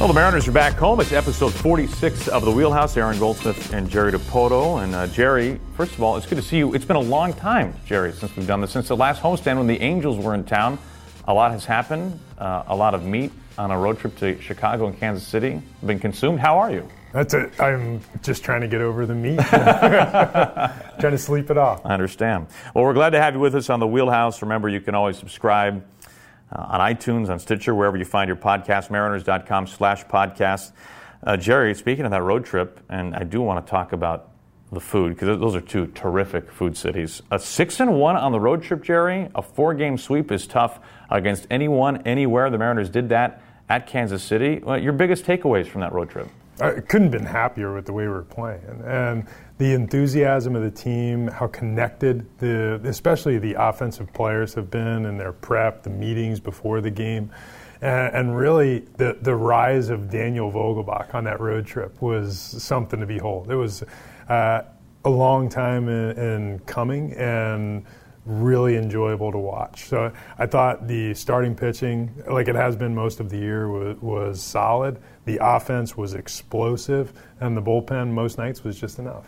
Well, the Mariners are back home. It's episode 46 of The Wheelhouse. Aaron Goldsmith and Jerry Dipoto. And uh, Jerry, first of all, it's good to see you. It's been a long time, Jerry, since we've done this. Since the last homestand when the Angels were in town, a lot has happened. Uh, a lot of meat on a road trip to Chicago and Kansas City been consumed. How are you? That's it. I'm just trying to get over the meat. trying to sleep it off. I understand. Well, we're glad to have you with us on The Wheelhouse. Remember, you can always subscribe uh, on iTunes, on Stitcher, wherever you find your podcast, mariners.com slash podcast. Uh, Jerry, speaking of that road trip, and I do want to talk about the food because those are two terrific food cities. A six and one on the road trip, Jerry. A four game sweep is tough against anyone, anywhere. The Mariners did that at Kansas City. Well, your biggest takeaways from that road trip? I couldn't have been happier with the way we were playing. And the enthusiasm of the team, how connected the, especially the offensive players have been in their prep, the meetings before the game, and, and really the the rise of Daniel Vogelbach on that road trip was something to behold. It was uh, a long time in, in coming and really enjoyable to watch. So I thought the starting pitching, like it has been most of the year, was, was solid. The offense was explosive, and the bullpen most nights was just enough.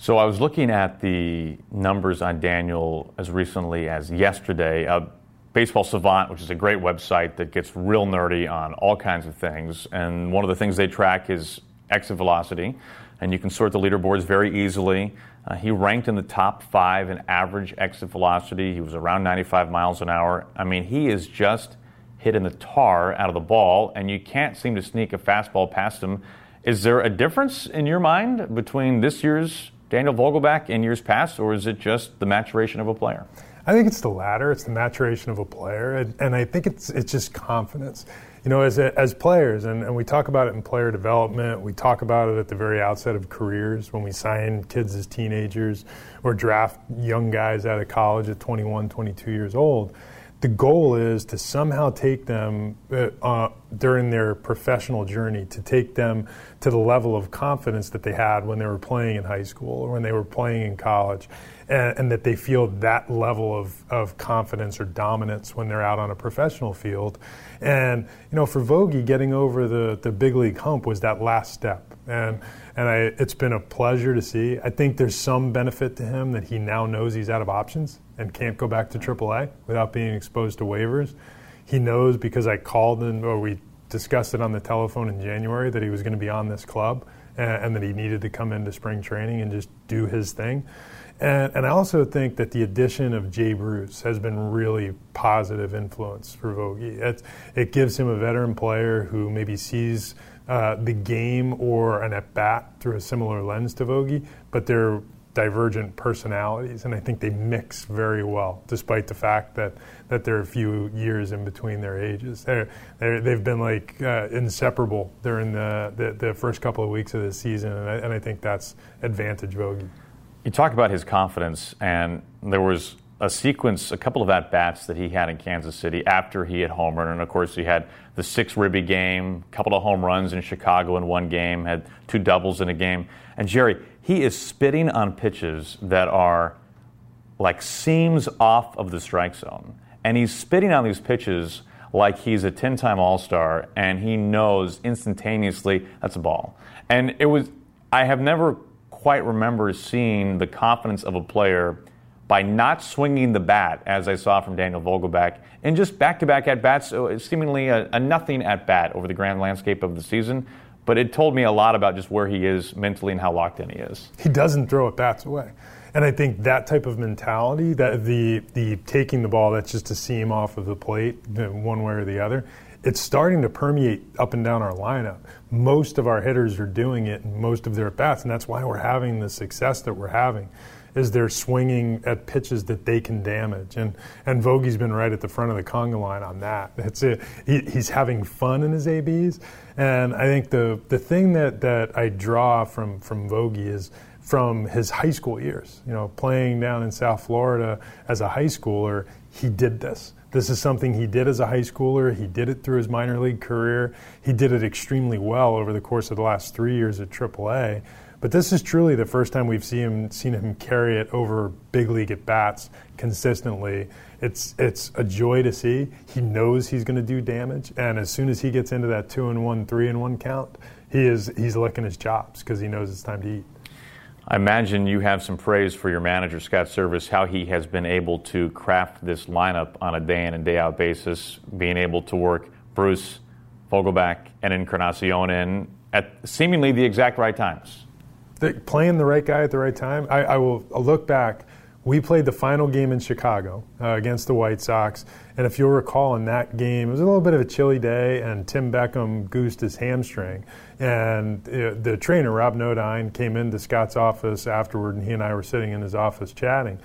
So I was looking at the numbers on Daniel as recently as yesterday. Uh, Baseball Savant, which is a great website that gets real nerdy on all kinds of things, and one of the things they track is exit velocity, and you can sort the leaderboards very easily. Uh, he ranked in the top five in average exit velocity. He was around 95 miles an hour. I mean, he is just hitting the tar out of the ball, and you can't seem to sneak a fastball past him. Is there a difference in your mind between this year's Daniel Vogelbach in years past, or is it just the maturation of a player? I think it's the latter. It's the maturation of a player, and, and I think it's it's just confidence. You know, as as players, and, and we talk about it in player development. We talk about it at the very outset of careers when we sign kids as teenagers or draft young guys out of college at 21, 22 years old the goal is to somehow take them uh, uh, during their professional journey to take them to the level of confidence that they had when they were playing in high school or when they were playing in college and, and, that they feel that level of, of confidence or dominance when they're out on a professional field. And you know for Vogie getting over the, the big league hump was that last step and and I, it's been a pleasure to see. I think there's some benefit to him that he now knows he's out of options and can't go back to AAA without being exposed to waivers. He knows because I called him or we discussed it on the telephone in January that he was going to be on this club and, and that he needed to come into spring training and just do his thing. And, and, I also think that the addition of Jay Bruce has been really positive influence for Vogie. It, it gives him a veteran player who maybe sees uh, the game or an at bat through a similar lens to Vogie, but they're divergent personalities, and I think they mix very well, despite the fact that, that they're a few years in between their ages. They're, they have been like uh, inseparable during the, the, the, first couple of weeks of the season, and I, and I think that's advantage Vogie. You talk about his confidence, and there was a sequence, a couple of at bats that he had in Kansas City after he had homered, and of course he had the six ribby game, a couple of home runs in Chicago in one game, had two doubles in a game. And Jerry, he is spitting on pitches that are like seams off of the strike zone, and he's spitting on these pitches like he's a 10-time All-Star, and he knows instantaneously that's a ball. And it was, I have never quite remember seeing the confidence of a player by not swinging the bat, as I saw from Daniel Vogelbach, and just back to back at bats, seemingly a, a, nothing at bat over the grand landscape of the season. But it told me a lot about just where he is mentally and how locked in he is. He doesn't throw at bats away. And I think that type of mentality, that the, the taking the ball that's just a seam off of the plate, one way or the other, it's starting to permeate up and down our lineup. Most of our hitters are doing it in most of their at bats, and that's why we're having the success that we're having is they're swinging at pitches that they can damage. And and Vogie's been right at the front of the conga line on that. It's it. He, he's having fun in his ABs, and I think the the thing that that I draw from from Vogie is from his high school years. You know, playing down in South Florida as a high schooler, he did this. This is something he did as a high schooler. He did it through his minor league career. He did it extremely well over the course of the last three years at AAA. But this is truly the first time we've seen him seen him carry it over big league at bats consistently. It's it's a joy to see. He knows he's going to do damage, and as soon as he gets into that two and one, three and one count, he is he's licking his chops because he knows it's time to eat. I imagine you have some praise for your manager, Scott Servais, how he has been able to craft this lineup on a day in and day out basis, being able to work Bruce, Vogelbach and Encarnacion in at seemingly the exact right times. Playing the right guy at the right time. I, I will I'll look back. We played the final game in Chicago uh, against the White Sox, and if you'll recall, in that game, it was a little bit of a chilly day, and Tim Beckham goosed his hamstring. And uh, the trainer, Rob Nodine, came into Scott's office afterward, and he and I were sitting in his office chatting.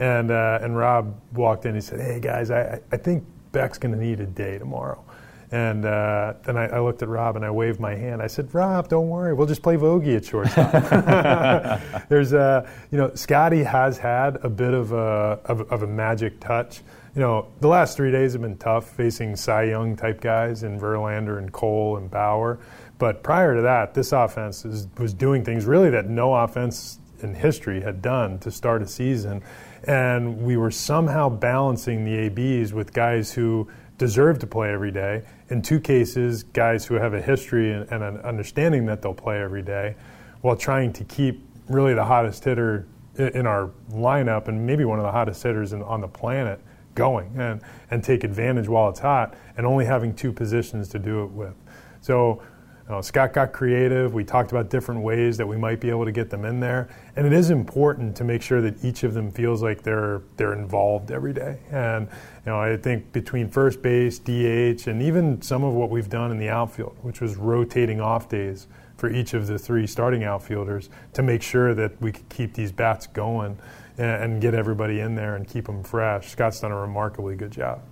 And, uh, and Rob walked in. He said, Hey, guys, I, I think Beck's going to need a day tomorrow. And uh, then I, I, looked at Rob and I waved my hand. I said, "Rob, don't worry, we'll just play Vogie at shortstop." There's, uh, you know, Scotty has had a bit of a of, of, a magic touch. You know, the last three days have been tough facing Cy Young type guys in Verlander and Cole and Bauer. But prior to that, this offense is, was doing things really that no offense in history had done to start a season. And we were somehow balancing the ABs with guys who deserve to play every day. In two cases, guys who have a history and, and, an understanding that they'll play every day, while trying to keep really the hottest hitter in our lineup and maybe one of the hottest hitters in, on the planet going and, and take advantage while it's hot and only having two positions to do it with. So uh, Scott got creative. We talked about different ways that we might be able to get them in there, and it is important to make sure that each of them feels like they're they're involved every day. And you know, I think between first base, DH, and even some of what we've done in the outfield, which was rotating off days for each of the three starting outfielders, to make sure that we could keep these bats going and, and get everybody in there and keep them fresh. Scott's done a remarkably good job.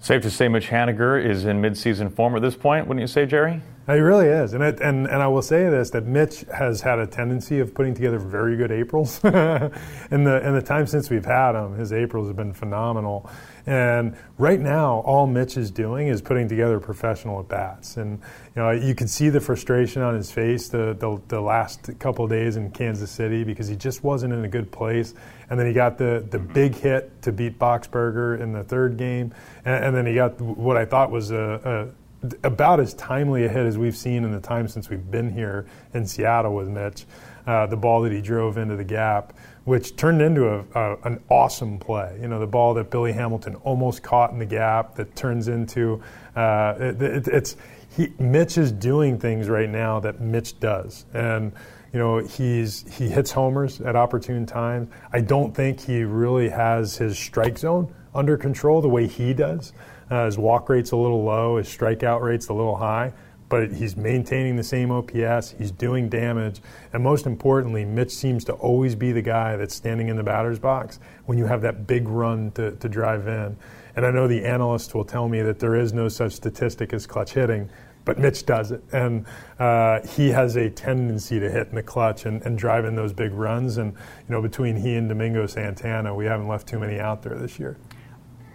Safe to say Mitch Haniger is in midseason form at this point, wouldn't you say, Jerry? He really is, and, it, and and I will say this: that Mitch has had a tendency of putting together very good Aprils. in the in the time since we've had him, his Aprils have been phenomenal. And right now, all Mitch is doing is putting together professional at bats, and you know you can see the frustration on his face the the, the last couple days in Kansas City because he just wasn't in a good place. And then he got the the mm-hmm. big hit to beat Boxberger in the third game, and, and then he got what I thought was a, a about as timely a hit as we've seen in the time since we've been here in Seattle with Mitch. Uh, the ball that he drove into the gap, which turned into a, a, an awesome play. You know, the ball that Billy Hamilton almost caught in the gap that turns into uh, it, it, it's he, Mitch is doing things right now that Mitch does, and you know he's he hits homers at opportune times. I don't think he really has his strike zone under control the way he does. Uh, his walk rate's a little low, his strikeout rate's a little high, but he's maintaining the same OPS, he's doing damage, and most importantly, Mitch seems to always be the guy that's standing in the batter's box when you have that big run to, to drive in. And I know the analysts will tell me that there is no such statistic as clutch hitting, but Mitch does it. And uh, he has a tendency to hit in the clutch and, and, drive in those big runs. And, you know, between he and Domingo Santana, we haven't left too many out there this year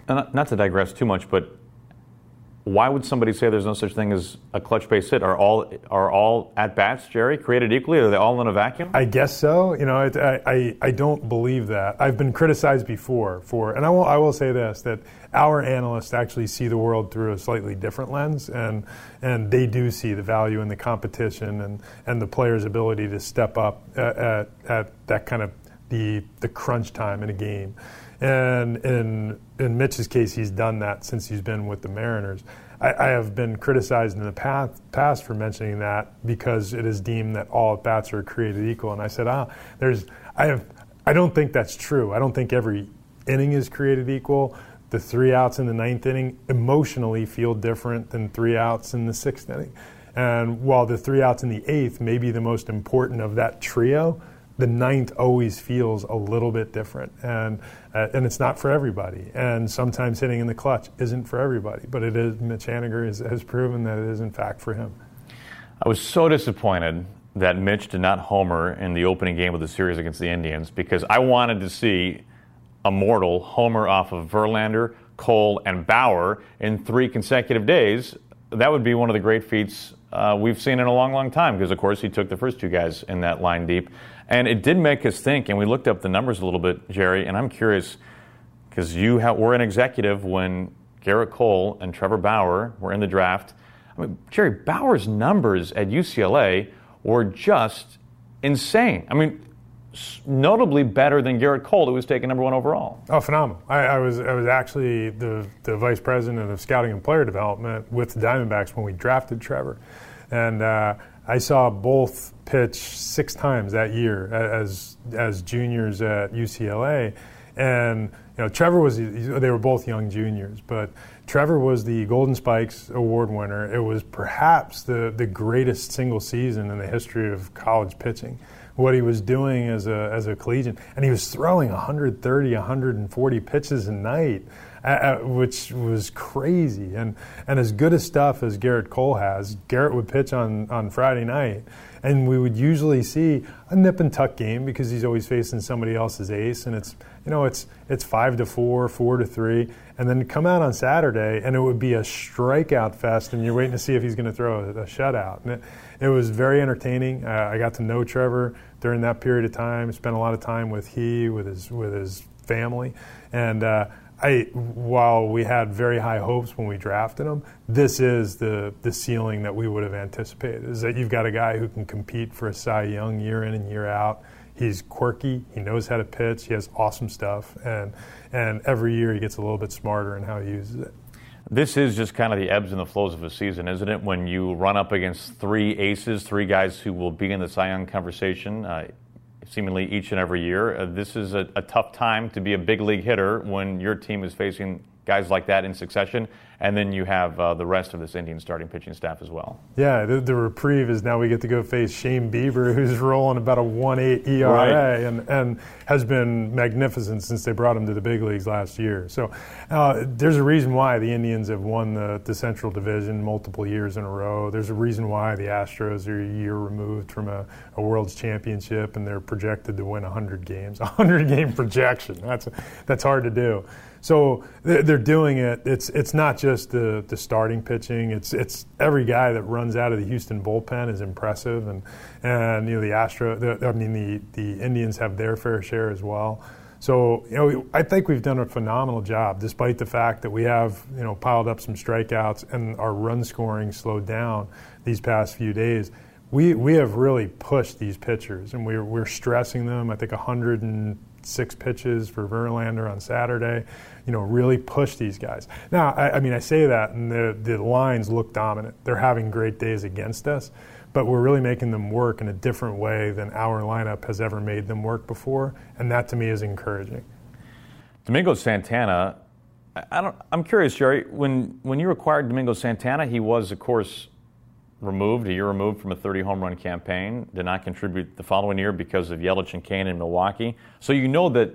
not to digress too much, but why would somebody say there's no such thing as a clutch base hit? Are all are all at bats, Jerry, created equally? Are they all in a vacuum? I guess so. You know, it, I, I, I don't believe that. I've been criticized before for, and I will I will say this that our analysts actually see the world through a slightly different lens, and and they do see the value in the competition and and the player's ability to step up at, at, at that kind of the the crunch time in a game. And in in Mitch's case, he's done that since he's been with the Mariners. I, I have been criticized in the past, past for mentioning that because it is deemed that all at bats are created equal. And I said, ah, there's I have I don't think that's true. I don't think every inning is created equal. The three outs in the ninth inning emotionally feel different than three outs in the sixth inning. And while the three outs in the eighth may be the most important of that trio, the ninth always feels a little bit different, and uh, and it's not for everybody. And sometimes hitting in the clutch isn't for everybody, but it is. Mitch Haniger has, has proven that it is in fact for him. I was so disappointed that Mitch did not homer in the opening game of the series against the Indians because I wanted to see a mortal homer off of Verlander, Cole, and Bauer in three consecutive days that would be one of the great feats uh, we've seen in a long, long time because, of course, he took the first two guys in that line deep. And it did make us think, and we looked up the numbers a little bit, Jerry, and I'm curious because you ha- were an executive when Gerrit Cole and Trevor Bauer were in the draft. I mean, Jerry, Bauer's numbers at UCLA were just insane. I mean, notably better than Gerrit Cole, who was taken number one overall. Oh, phenomenal! I, I, was I was actually the the vice president of scouting and player development with the Diamondbacks when we drafted Trevor, and uh, I saw both pitch six times that year as as juniors at UCLA, and you know Trevor was they were both young juniors, but Trevor was the Golden Spikes Award winner. It was perhaps the the greatest single season in the history of college pitching what he was doing as a, as a collegiate. And he was throwing 130, 140 pitches a night, uh, which was crazy. And, and as good a stuff as Gerrit Cole has, Gerrit would pitch on, on Friday night. And we would usually see a nip and tuck game because he's always facing somebody else's ace. And it's, you know, it's, it's five to four, four to three. And then come out on Saturday and it would be a strikeout fest. And you're waiting to see if he's going to throw a, a shutout. And it, it was very entertaining. Uh, I got to know Trevor during that period of time. Spent a lot of time with he, with his with his family, and uh, I. While we had very high hopes when we drafted him, this is the the ceiling that we would have anticipated. Is that you've got a guy who can compete for a Cy Young year in and year out. He's quirky. He knows how to pitch. He has awesome stuff, and and every year he gets a little bit smarter in how he uses it. This is just kind of the ebbs and the flows of a season, isn't it? When you run up against three aces, three guys who will be in the Cy Young conversation, uh, seemingly each and every year. Uh, this is a, a, tough time to be a big league hitter when your team is facing guys like that in succession, and then you have uh, the rest of this Indian starting pitching staff as well. Yeah, the, the, reprieve is now we get to go face Shane Bieber, who's rolling about a 1.8 ERA right. and, and has been magnificent since they brought him to the big leagues last year. So uh, there's a reason why the Indians have won the, the Central Division multiple years in a row. There's a reason why the Astros are a year removed from a, a World's Championship and they're projected to win 100 games. 100 game projection. That's, that's hard to do. So they're doing it. It's it's not just the, the starting pitching. It's it's every guy that runs out of the Houston bullpen is impressive, and and you know the Astro. The, I mean the the Indians have their fair share as well. So you know I think we've done a phenomenal job, despite the fact that we have you know piled up some strikeouts and our run scoring slowed down these past few days. We we have really pushed these pitchers, and we're we're stressing them. I think 100 and six pitches for Verlander on Saturday. You know, really push these guys. Now, I, I mean, I say that, and the, the lines look dominant. They're having great days against us, but we're really making them work in a different way than our lineup has ever made them work before, and that to me is encouraging. Domingo Santana, I don't, I'm curious, Jerry. When when you acquired Domingo Santana, he was, of course, removed, a year removed from a 30 home run campaign, did not contribute the following year because of Yelich and Cain in Milwaukee. So you know that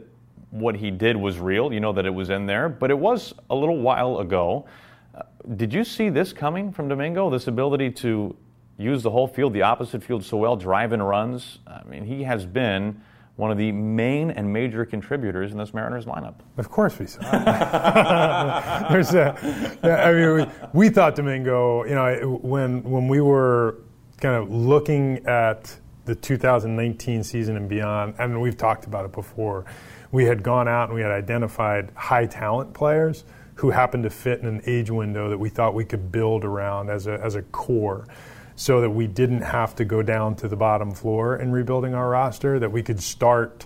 what he did was real, you know that it was in there, but it was a little while ago. Uh, did you see this coming from Domingo, this ability to use the whole field, the opposite field so well, drive in runs? I mean, he has been one of the main and major contributors in this Mariners lineup. Of course we saw. There's a, I mean, we, we, thought Domingo, you know, when, when we were kind of looking at the 2019 season and beyond, and we've talked about it before, we had gone out and we had identified high talent players who happened to fit in an age window that we thought we could build around as a, as a core so that we didn't have to go down to the bottom floor in rebuilding our roster, that we could start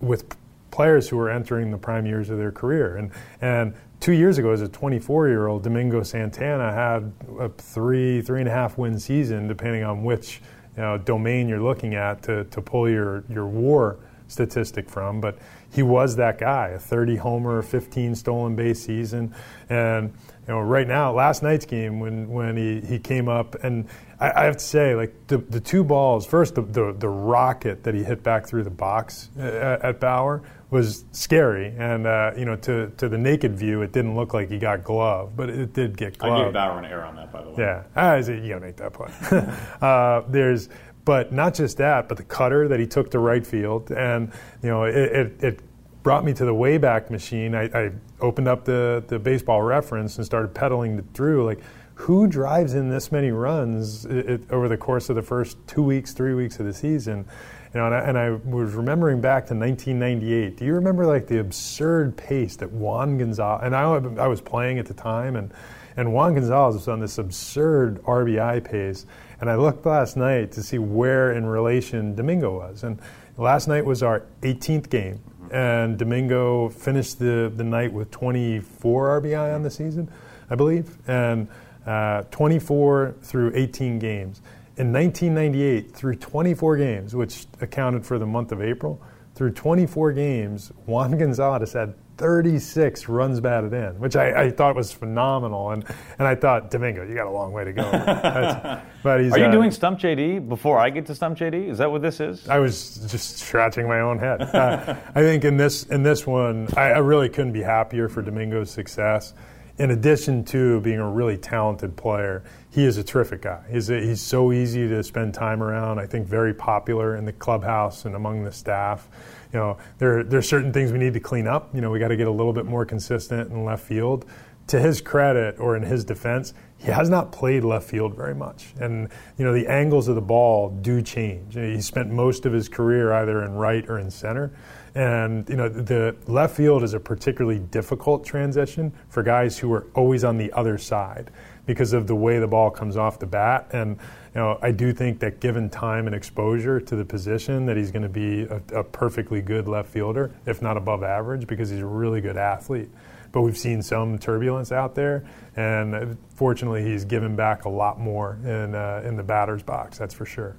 with players who were entering the prime years of their career. And, and two years ago, as a 24 year old, Domingo Santana had a three, three and a half win season, depending on which you know, domain you're looking at to, to pull your, your war statistic from. But he was that guy a 30 homer, 15 stolen base season. And you know, right now, last night's game when, when he, he came up, and I, I have to say, like the, the two balls, first the, the, the rocket that he hit back through the box at, at Bauer was scary, and uh, you know, to to the naked view, it didn't look like he got glove, but it did get gloved. I gave Bauer an error on that, by the way. Yeah, ah, you gotta make that play. uh, there's, but not just that, but the cutter that he took to right field, and you know, it, it, it brought me to the Wayback Machine. I, I, opened up the, the baseball reference and started pedaling through like who drives in this many runs it, it, over the course of the first two weeks, three weeks of the season? You know, and I, and I, was remembering back to 1998. Do you remember like the absurd pace that Juan Gonzalez and I, I was playing at the time, and and Juan Gonzalez was on this absurd RBI pace. And I looked last night to see where in relation Domingo was, and last night was our 18th game, and Domingo finished the the night with 24 RBI on the season, I believe, and uh, 24 through 18 games. In 1998, through 24 games, which accounted for the month of April, through 24 games, Juan Gonzalez had 36 runs batted in, which I, I, thought was phenomenal. And, and I thought, Domingo, you got a long way to go. but he's, Are you uh, doing Stump JD before I get to Stump JD? Is that what this is? I was just scratching my own head. Uh, I think in this, in this one, I, I really couldn't be happier for Domingo's success in addition to being a really talented player, he is a terrific guy. He's, a, he's so easy to spend time around. I think very popular in the clubhouse and among the staff. You know, there there are certain things we need to clean up. You know, we got to get a little bit more consistent in left field. To his credit, or in his defense, he has not played left field very much, and you know the angles of the ball do change. He spent most of his career either in right or in center. And you know, the left field is a particularly difficult transition for guys who are always on the other side because of the way the ball comes off the bat. And you know, I do think that given time and exposure to the position, that he's going to be a, a perfectly good left fielder, if not above average, because he's a really good athlete but we've seen some turbulence out there, and fortunately, he's given back a lot more in uh, in the batter's box. That's for sure.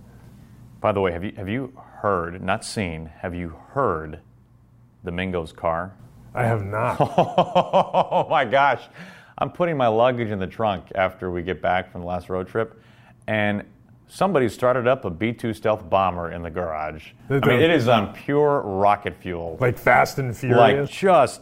By the way, have you have you heard, not seen, have you heard the Mingo's car? I have not. oh my gosh. I'm putting my luggage in the trunk after we get back from the last road trip, and somebody started up a B 2 stealth bomber in the garage. I mean, it is on pure rocket fuel. Like Fast and Furious? Like, just,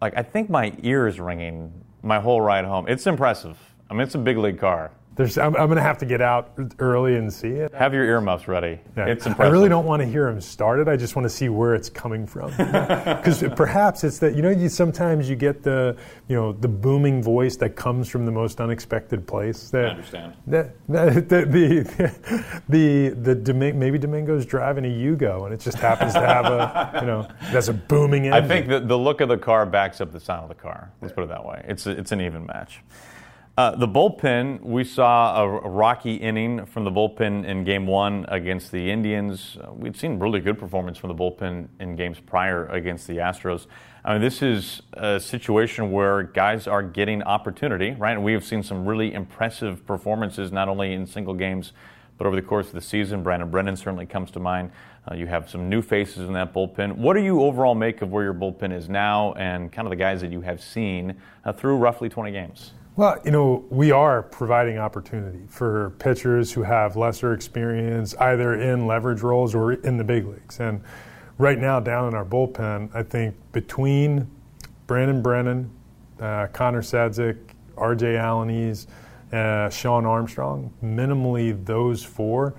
like, I think my ear is ringing my whole ride home. It's impressive. I mean, it's a big league car. There's, I'm, I'm going to have to get out early and see it. Have your earmuffs ready. Yeah. It's impressive. I really don't want to hear him start it. I just want to see where it's coming from. Because perhaps it's that you know you sometimes you get the you know the booming voice that comes from the most unexpected place. That, I understand. That, that, the the the, the, the maybe Domingo's driving a Yugo and it just happens to have a you know that's a booming engine. I think the, the look of the car backs up the sound of the car. Let's put it that way. It's a, it's an even match. Uh, the bullpen, we saw a, rocky inning from the bullpen in game one against the Indians. Uh, we've seen really good performance from the bullpen in games prior against the Astros. I mean, this is a situation where guys are getting opportunity, right? And we have seen some really impressive performances, not only in single games, but over the course of the season. Brandon Brennan certainly comes to mind. Uh, you have some new faces in that bullpen. What do you overall make of where your bullpen is now and kind of the guys that you have seen uh, through roughly 20 games? Well, you know, we are providing opportunity for pitchers who have lesser experience, either in leverage roles or in the big leagues. And right now, down in our bullpen, I think between Brandon Brennan, uh, Connor Sadzeck, R.J. Alaniz, uh, Shawn Armstrong, minimally those four,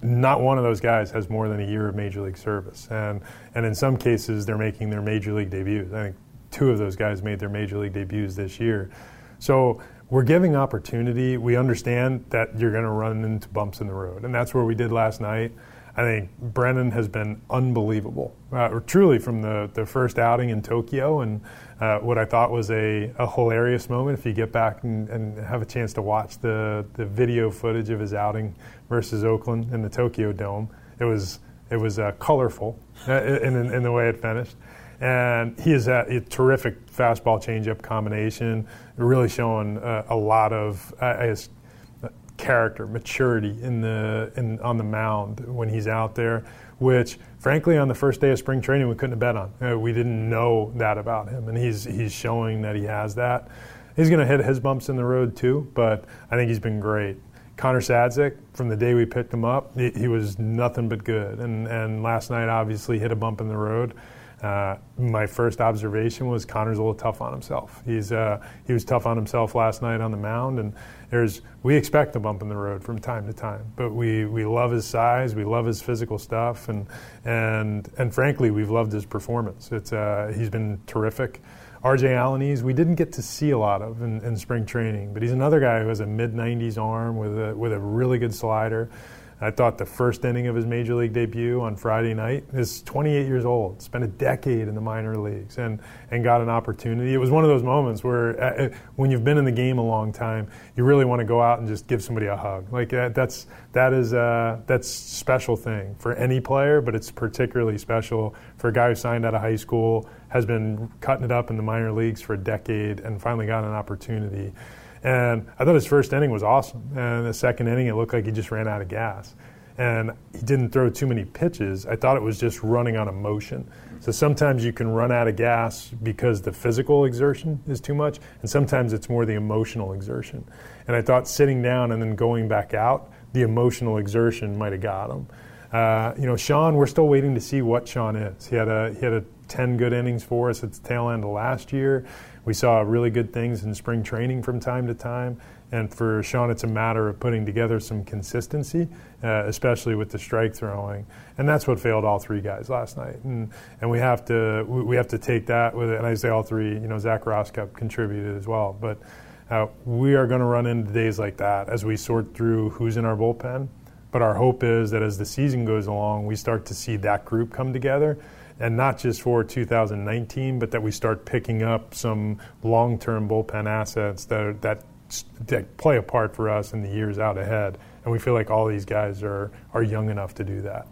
not one of those guys has more than a year of major league service. And, and in some cases, they're making their major league debuts. I think two of those guys made their major league debuts this year. So we're giving opportunity. We understand that you're going to run into bumps in the road, and that's where we did last night. I think Brennan has been unbelievable, uh, truly from the, the first outing in Tokyo, and uh, what I thought was a, a hilarious moment. If you get back and, and, have a chance to watch the, the video footage of his outing versus Oakland in the Tokyo Dome, it was it was uh, colorful uh, in, in, in the way it finished and he is a, terrific fastball changeup combination, really showing uh, a lot of uh, character, maturity in the in, on the mound when he's out there. Which, frankly, on the first day of spring training, we couldn't have bet on. Uh, we didn't know that about him, and he's he's showing that he has that. He's going to hit his bumps in the road too, but I think he's been great. Connor Sadzeck, from the day we picked him up, he, he was nothing but good. And and last night, obviously, hit a bump in the road. Uh, my first observation was Connor's a little tough on himself. He's uh, he was tough on himself last night on the mound, and there's we expect a bump in the road from time to time, but we, we love his size, we love his physical stuff, and and and frankly, we've loved his performance. It's uh, he's been terrific. RJ Alaniz, we didn't get to see a lot of in, in spring training, but he's another guy who has a mid 90s arm with a, with a really good slider. I thought the first inning of his major league debut on Friday night is 28 years old, spent a decade in the minor leagues, and, and got an opportunity. It was one of those moments where, uh, uh when you've been in the game a long time, you really want to go out and just give somebody a hug. Like uh, that's that is uh, that's special thing for any player, but it's particularly special for a guy who signed out of high school, has been cutting it up in the minor leagues for a decade, and finally got an opportunity. And I thought his first inning was awesome. And the second inning, it looked like he just ran out of gas. And he didn't throw too many pitches. I thought it was just running on emotion. So sometimes you can run out of gas because the physical exertion is too much, and sometimes it's more the emotional exertion. And I thought sitting down and then going back out, the emotional exertion might have got him. Uh, you know, Shawn, we're still waiting to see what Shawn is. He had a he had a 10 good innings for us at the tail end of last year. We saw really good things in spring training from time to time. And for Shawn, it's a matter of putting together some consistency, uh, especially with the strike throwing. And that's what failed all three guys last night. And, and we have to we have to take that with it. And I say all three. You know, Zac Rosscup contributed as well. But uh, we are going to run into days like that as we sort through who's in our bullpen. But our hope is that as the season goes along, we start to see that group come together and not just for 2019, but that we start picking up some long-term bullpen assets that are, that that play a part for us in the years out ahead. And we feel like all these guys are are young enough to do that.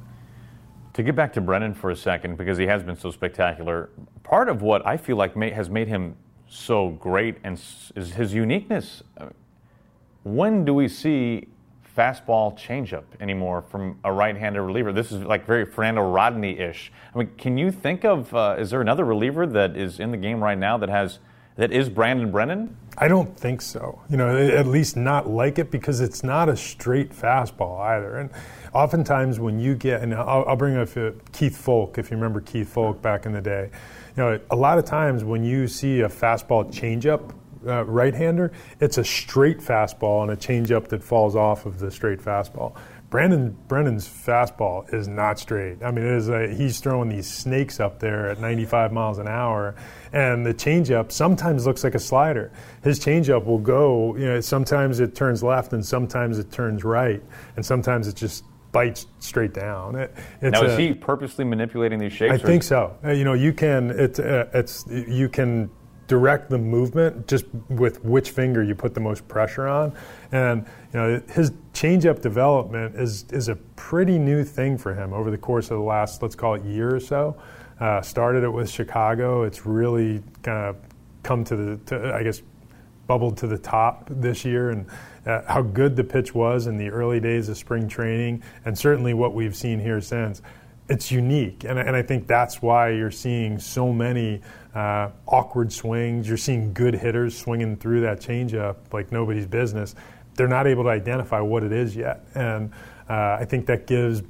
To get back to Brennan for a second, because he has been so spectacular, part of what I feel like may, has made him so great and is his uniqueness. When do we see fastball changeup anymore from a right-handed reliever. This is like very Fernando Rodney-ish. I mean, can you think of uh, is there another reliever that is in the game right now that has that is Brandon Brennan? I don't think so. You know, at least not like it because it's not a straight fastball either. And oftentimes when you get, and I'll, I'll bring up uh, Keith Foulke, if you remember Keith Foulke back in the day. You know, a lot of times when you see a fastball changeup uh, right-hander, it's a straight fastball and a changeup that falls off of the straight fastball. Brandon Brennan's fastball is not straight. I mean, it is a, he's throwing these snakes up there at 95 miles an hour, and the changeup sometimes looks like a slider. His changeup will go, you know, sometimes it turns left and sometimes it turns right, and sometimes it just bites straight down. It, now, is a, he purposely manipulating these shapes? I think so. Uh, you know, you can it, uh, it's you can direct the movement just with which finger you put the most pressure on. And you know, his changeup development is is a pretty new thing for him over the course of the last let's call it year or so. Uh, started it with Chicago. It's really kind of come to the to, I guess bubbled to the top this year and uh, how good the pitch was in the early days of spring training and certainly what we've seen here since it's unique, and, and I think that's why you're seeing so many uh, awkward swings. You're seeing good hitters swinging through that changeup like nobody's business. They're not able to identify what it is yet, and uh, I think that gives,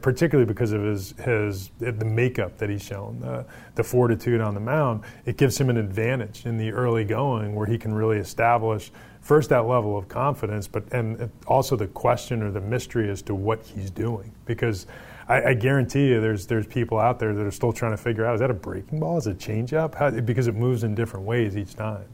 particularly because of his his the makeup that he's shown, the, the fortitude on the mound, it gives him an advantage in the early going where he can really establish first that level of confidence, but and also the question or the mystery as to what he's doing because I, I, guarantee you there's there's people out there that are still trying to figure out is that a breaking ball? Is it a changeup? How, because it moves in different ways each time.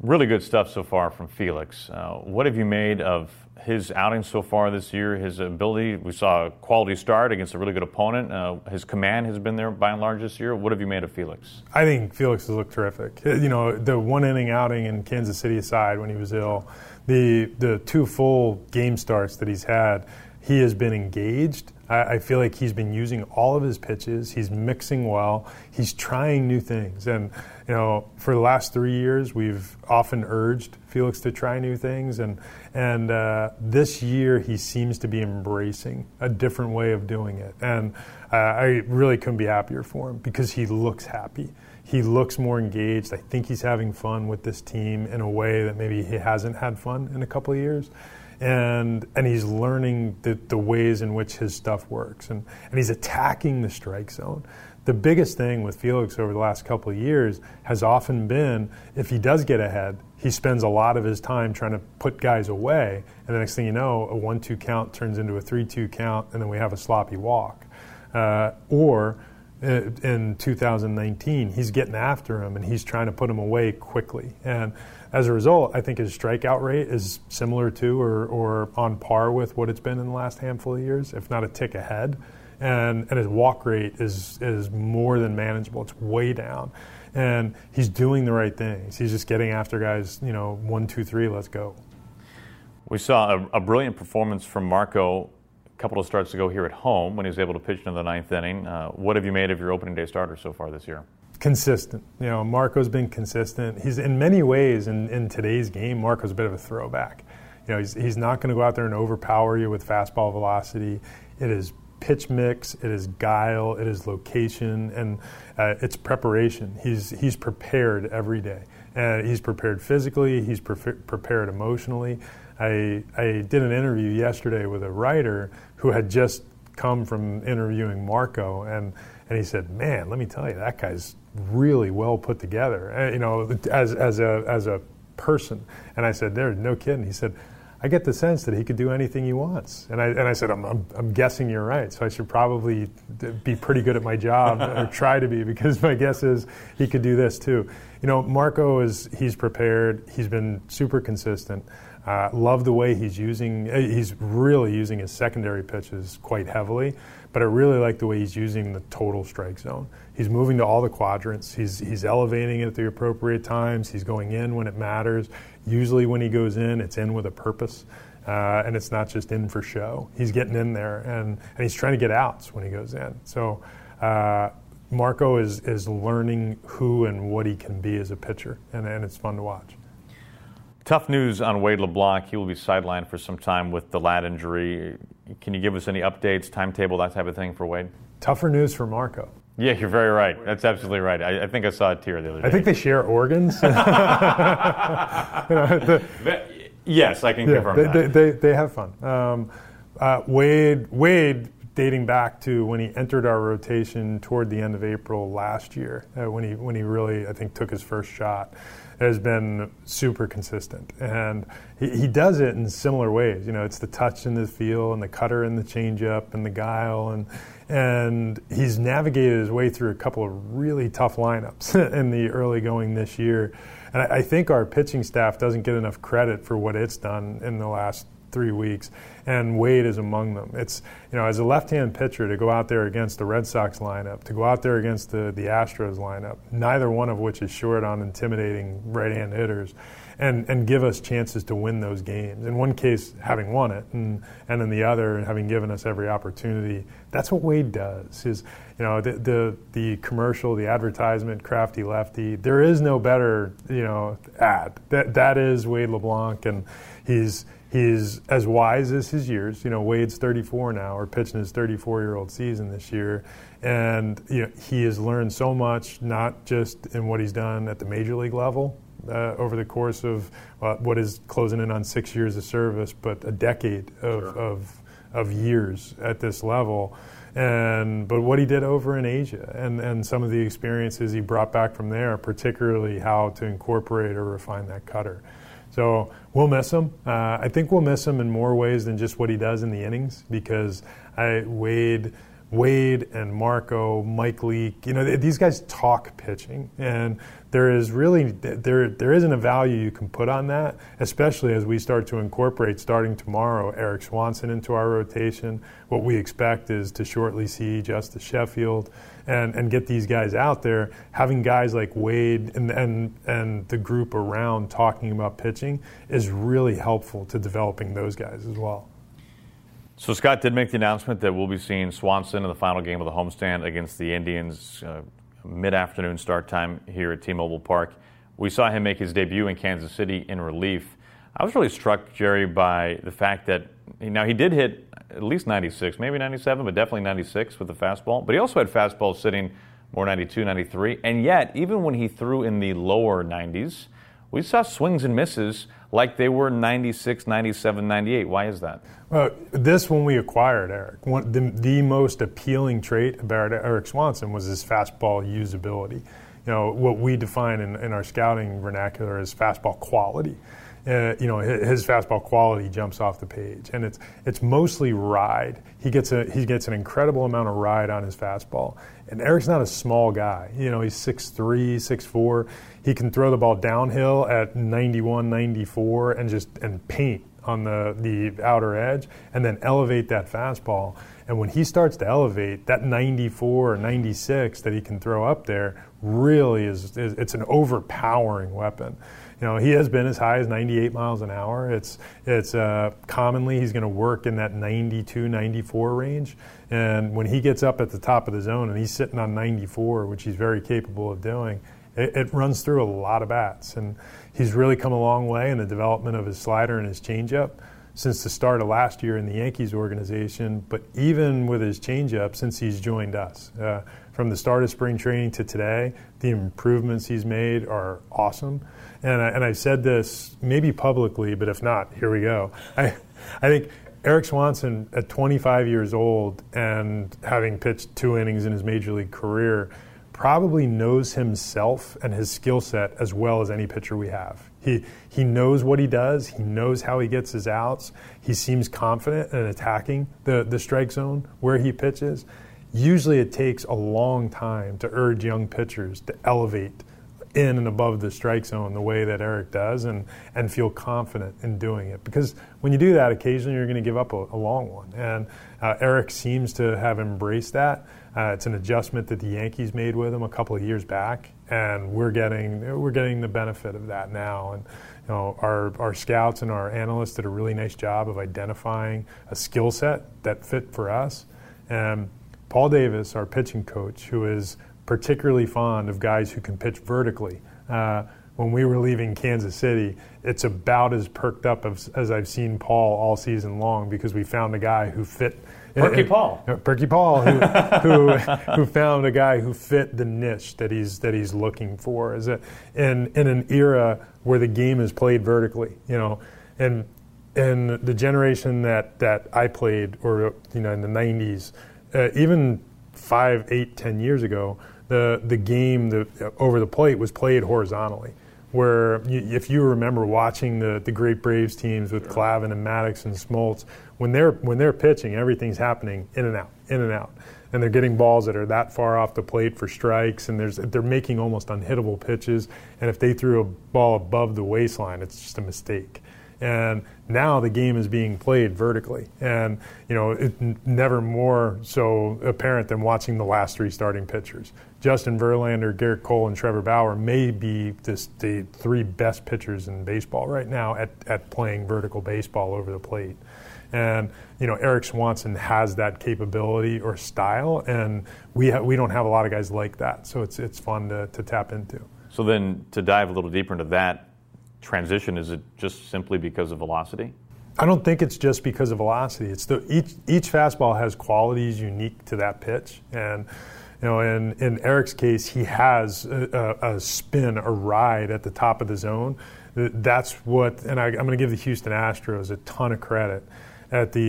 Really good stuff so far from Felix. Uh, what have you made of his outing so far this year? His ability, we saw a quality start against a really good opponent. Uh, his command has been there by and large this year. What have you made of Felix? I think Felix has looked terrific. You know, the one inning outing in Kansas City aside when he was ill, the the two full game starts that he's had he has been engaged. I, I, feel like he's been using all of his pitches. He's mixing well. He's trying new things. And, you know, for the last three years, we've often urged Felix to try new things. And, and uh, this year, he seems to be embracing a different way of doing it. And uh, I really couldn't be happier for him because he looks happy. He looks more engaged. I think he's having fun with this team in a way that maybe he hasn't had fun in a couple of years and and he's learning the, the ways in which his stuff works and, and he's attacking the strike zone the biggest thing with felix over the last couple of years has often been if he does get ahead he spends a lot of his time trying to put guys away and the next thing you know a 1-2 count turns into a 3-2 count and then we have a sloppy walk uh, or in 2019. He's getting after him and he's trying to put him away quickly. And as a result, I think his strikeout rate is similar to or, or on par with what it's been in the last handful of years, if not a tick ahead. And, and his walk rate is, is more than manageable. It's way down. And he's doing the right things. He's just getting after guys, you know, one, two, three, let's go. We saw a, a brilliant performance from Marco a couple of starts ago here at home when he was able to pitch in the ninth inning. Uh, what have you made of your opening day starter so far this year? Consistent. You know, Marco's been consistent. He's in many ways in, in today's game, Marco's a bit of a throwback. You know, he's, he's not going to go out there and overpower you with fastball velocity. It is pitch mix, it is guile, it is location, and uh, it's preparation. He's he's prepared every day, and he's prepared physically. He's pre- prepared emotionally. I I did an interview yesterday with a writer who had just come from interviewing Marco, and and he said, "Man, let me tell you, that guy's really well put together, uh, you know, as, as, a, as a person. And I said, there, no kidding. He said, I get the sense that he could do anything he wants. And I, and I said, I'm, I'm, I'm guessing you're right. So I should probably be pretty good at my job or try to be because my guess is he could do this too. You know, Marco is, he's prepared. He's been super consistent. Uh, love the way he's using, uh, he's really using his secondary pitches quite heavily, but I really like the way he's using the total strike zone. He's moving to all the quadrants. He's, he's elevating it at the appropriate times. He's going in when it matters. Usually, when he goes in, it's in with a purpose. Uh, and it's not just in for show. He's getting in there, and, and he's trying to get outs when he goes in. So uh, Marco is, is learning who and what he can be as a pitcher, and, and it's fun to watch. Tough news on Wade LeBlanc. He will be sidelined for some time with the lat injury. Can you give us any updates, timetable, that type of thing for Wade? Tougher news for Marco. Yeah, you're very right. That's absolutely right. I, I think I saw a tear the other day. I think they share organs. you know, the, yes, I can yeah, confirm they, that. They, they, they have fun. Um, uh, Wade, Wade, dating back to when he entered our rotation toward the end of April last year, uh, when he when he really I think took his first shot has been super consistent. And he, he, does it in similar ways. You know, it's the touch in the feel, and the cutter and the changeup and the guile. And, and he's navigated his way through a couple of really tough lineups in the early going this year. And I, I think our pitching staff doesn't get enough credit for what it's done in the last three weeks, and Wade is among them. It's you know as a left-hand pitcher to go out there against the Red Sox lineup, to go out there against the the Astros lineup, neither one of which is short on intimidating right-hand hitters, and and give us chances to win those games. In one case, having won it, and and in the other, having given us every opportunity. That's what Wade does. Is you know the the, the commercial, the advertisement, crafty lefty. There is no better you know ad. That that is Wade LeBlanc, and he's He's as wise as his years. You know, Wade's 34 now, or pitching his 34 year old season this year. And you know, he has learned so much, not just in what he's done at the major league level uh, over the course of uh, what is closing in on six years of service, but a decade of, sure. of, of years at this level. And, but what he did over in Asia and, and some of the experiences he brought back from there, particularly how to incorporate or refine that cutter. So we'll miss him. Uh, I think we'll miss him in more ways than just what he does in the innings because I Wade. Wade and Marco, Mike Leake, you know, these guys talk pitching, and there is really there there isn't a value you can put on that, especially as we start to incorporate starting tomorrow Erik Swanson into our rotation. What we expect is to shortly see Justus Sheffield and, and get these guys out there. Having guys like Wade and, and, and the group around talking about pitching is really helpful to developing those guys as well. So Scott did make the announcement that we'll be seeing Swanson in the final game of the homestand against the Indians, uh, mid-afternoon start time here at T-Mobile Park. We saw him make his debut in Kansas City in relief. I was really struck, Jerry, by the fact that now he did hit at least 96, maybe 97, but definitely 96 with the fastball. But he also had fastballs sitting more 92, 93. And yet, even when he threw in the lower 90s, we saw swings and misses like they were 96, 97, 98. Why is that? Well, this when we acquired Erik, one, the, the most appealing trait about Erik Swanson was his fastball usability. You know, what we define in, in our scouting vernacular as fastball quality. Uh, you know, his, fastball quality jumps off the page, and it's it's mostly ride. He gets a he gets an incredible amount of ride on his fastball. And Erik's not a small guy. You know, he's 6'3", 6'4". He can throw the ball downhill at 91, 94 and just and paint on the the outer edge, and then elevate that fastball. And when he starts to elevate, that 94 or 96 that he can throw up there really is, is it's an overpowering weapon you know, he has been as high as 98 miles an hour. It's, it's uh, commonly he's going to work in that 92, 94 range. And when he gets up at the top of the zone and he's sitting on 94, which he's very capable of doing, it, it runs through a lot of bats. And he's really come a long way in the development of his slider and his changeup since the start of last year in the Yankees organization, but even with his changeup since he's joined us. Uh, from the start of spring training to today, the improvements he's made are awesome and, I, and I've said this maybe publicly, but if not, here we go. I, I think Erik Swanson, at 25 years old and having pitched two innings in his major league career, probably knows himself and his skill set as well as any pitcher we have. He, he knows what he does, he knows how he gets his outs, he seems confident in attacking the, the strike zone where he pitches. Usually, it takes a long time to urge young pitchers to elevate in and above the strike zone the way that Erik does and, and feel confident in doing it. Because when you do that, occasionally you're going to give up a, a long one. And uh, Erik seems to have embraced that. Uh, it's an adjustment that the Yankees made with him a couple of years back, and we're getting we're getting the benefit of that now. And you know, our our scouts and our analysts did a really nice job of identifying a skill set that fit for us. And Paul Davis, our pitching coach, who is particularly fond of guys who can pitch vertically. Uh, when we were leaving Kansas City, it's about as perked up as, as, I've seen Paul all season long because we found a guy who fit. Perky uh, Paul. Uh, Perky Paul, who, who, who, found a guy who fit the niche that he's that he's looking for. Is it in in an era where the game is played vertically, you know, and in the generation that that I played, or you know, in the '90s, uh, even five, eight, ten years ago, the the game the, uh, over the plate was played horizontally. Where you, if you remember watching the, the great Braves teams with Glavine and Maddux and Smoltz, when they're when they're pitching, everything's happening in and out, in and out, and they're getting balls that are that far off the plate for strikes, and there's they're making almost unhittable pitches. And if they threw a ball above the waistline, it's just a mistake and now the game is being played vertically and you know it, never more so apparent than watching the last three starting pitchers justin verlander gerrit cole and trevor bauer may be this, the three best pitchers in baseball right now at, at playing vertical baseball over the plate and you know Erik swanson has that capability or style and we, ha- we don't have a lot of guys like that so it's, it's fun to, to tap into so then to dive a little deeper into that transition? Is it just simply because of velocity? I don't think it's just because of velocity. It's the each each fastball has qualities unique to that pitch, and you know, in in Erik's case, he has a, a, spin, a ride at the top of the zone. That's what, and I, I'm going to give the Houston Astros a ton of credit at the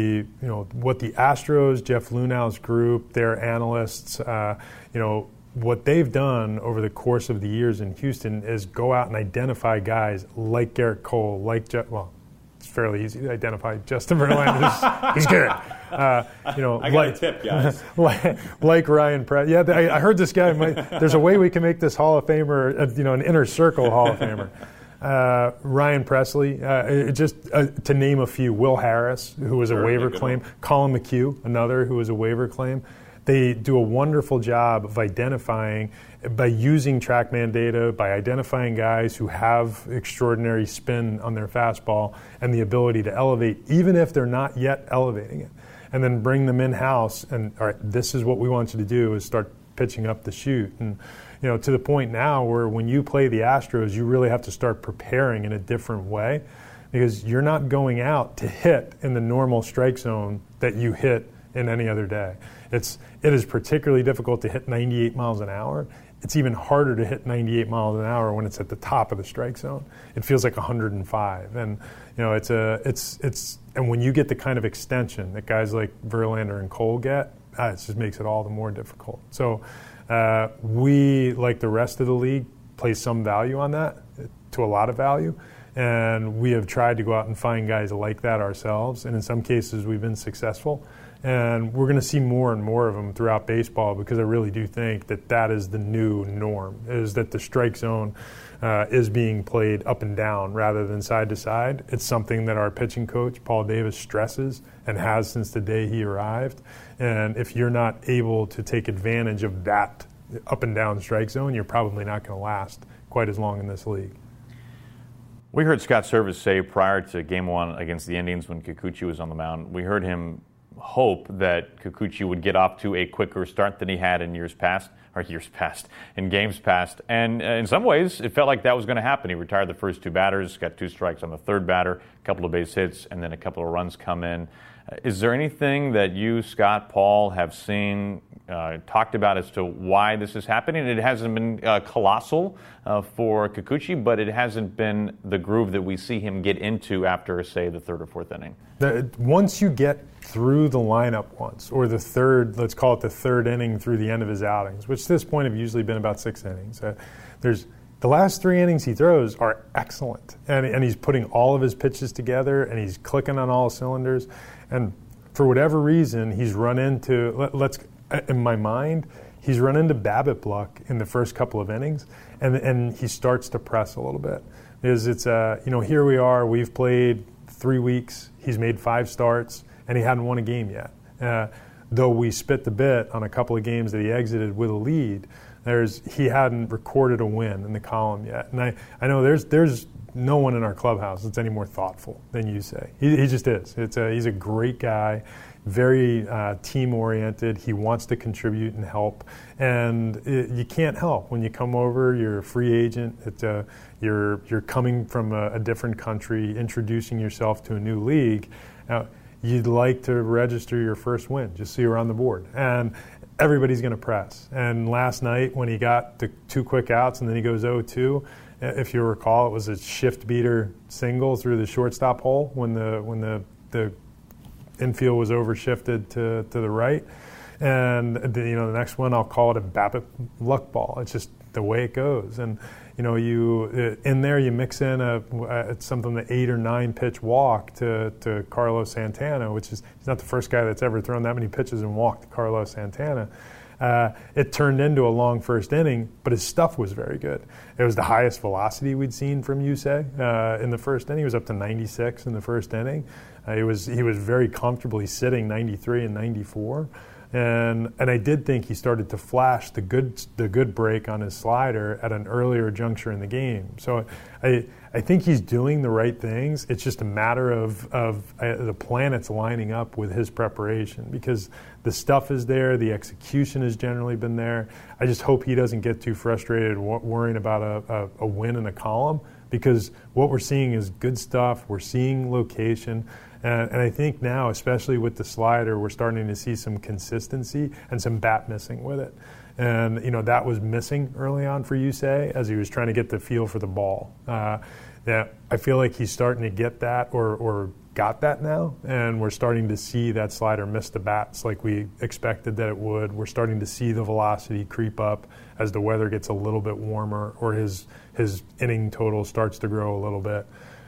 you know what the Astros, Jeff Luhnow's group, their analysts, uh, you know what they've done over the course of the years in Houston is go out and identify guys like Gerrit Cole, like Je- well, it's fairly easy to identify Justin Verlander. he's good. Uh, you know, I got like, a tip, guys. like, like Ryan Press. Yeah, I, I, heard this guy. Might, there's a way we can make this Hall of Famer, uh, you know, an inner circle Hall of Famer. Uh, Ryan Pressly, uh, just uh, to name a few. Will Harris, who was a sure, waiver claim. Collin McHugh, another who was a waiver claim they do a wonderful job of identifying by using TrackMan data, by identifying guys who have extraordinary spin on their fastball and the ability to elevate, even if they're not yet elevating it, and then bring them in house. And all right, this is what we want you to do: is start pitching up the chute. And you know, to the point now where when you play the Astros, you really have to start preparing in a different way because you're not going out to hit in the normal strike zone that you hit in any other day. It's it is particularly difficult to hit 98 miles an hour. It's even harder to hit 98 miles an hour when it's at the top of the strike zone. It feels like 105, and you know it's a it's it's and when you get the kind of extension that guys like Verlander and Cole get, uh, it just makes it all the more difficult. So uh, we, like the rest of the league, place some value on that, to a lot of value And we have tried to go out and find guys like that ourselves. And in some cases, we've been successful. And we're going to see more and more of them throughout baseball because I really do think that that is the new norm, is that the strike zone uh, is being played up and down rather than side to side. It's something that our pitching coach, Paul Davis, stresses and has since the day he arrived. And if you're not able to take advantage of that up and down strike zone, you're probably not going to last quite as long in this league. We heard Scott Servais say prior to game one against the Indians when Kikuchi was on the mound, we heard him hope that Kikuchi would get off to a quicker start than he had in years past, or years past, in games past. And uh, in some ways, it felt like that was going to happen. He retired the first two batters, got two strikes on the third batter, a couple of base hits, and then a couple of runs come in. Is there anything that you, Scott, Paul, have seen, uh, talked about as to why this is happening? It hasn't been uh, colossal uh, for Kikuchi, but it hasn't been the groove that we see him get into after, say, the third or fourth inning. The, once you get through the lineup once, or the third, let's call it the third inning through the end of his outings, which to this point have usually been about six innings. Uh, there's the last three innings he throws are excellent, and, and he's putting all of his pitches together, and he's clicking on all cylinders, and for whatever reason, he's run into let, let's in my mind, he's run into BABIP luck in the first couple of innings, and and he starts to press a little bit. Is it's uh, you know here we are, we've played three weeks, he's made five starts and he hadn't won a game yet. Uh, though we spit the bit on a couple of games that he exited with a lead, there's he hadn't recorded a win in the column yet. And I, I know there's there's no one in our clubhouse that's any more thoughtful than Yusei. He, he just is. It's a, he's a great guy, very uh, team oriented. He wants to contribute and help, and it, you can't help when you come over. You're a free agent. Uh, you're you're coming from a, a, different country, introducing yourself to a new league. Now, you'd like to register your first win just so you're on the board. And everybody's going to press. And last night, when he got the two quick outs and then he goes 0 2, if you recall, it was a shift beater single through the shortstop hole when the, when the, the infield was overshifted to, to the right. And the, you know the next one, I'll call it a BABIP luck ball. It's just the way it goes. And you know, you uh, in there you mix in a, a something the eight or nine pitch walk to, to Carlos Santana, which is he's not the first guy that's ever thrown that many pitches and walked Carlos Santana. Uh, it turned into a long first inning, but his stuff was very good. It was the highest velocity we'd seen from Yusei uh, in the first inning. He was up to 96 in the first inning. Uh, he was he was very comfortably sitting 93 and 94 and and I did think he started to flash the good the good break on his slider at an earlier juncture in the game. So I I think he's doing the right things. It's just a matter of of uh, the planets lining up with his preparation because the stuff is there, the execution has generally been there. I just hope he doesn't get too frustrated worrying about a, a, a win in a column because what we're seeing is good stuff. We're seeing location. And, and, I think now, especially with the slider, we're starting to see some consistency and some bat missing with it. And you know that was missing early on for Yusei as he was trying to get the feel for the ball. Uh, yeah, I feel like he's starting to get that or, or got that now, and we're starting to see that slider miss the bats like we expected that it would. We're starting to see the velocity creep up as the weather gets a little bit warmer or his his inning total starts to grow a little bit.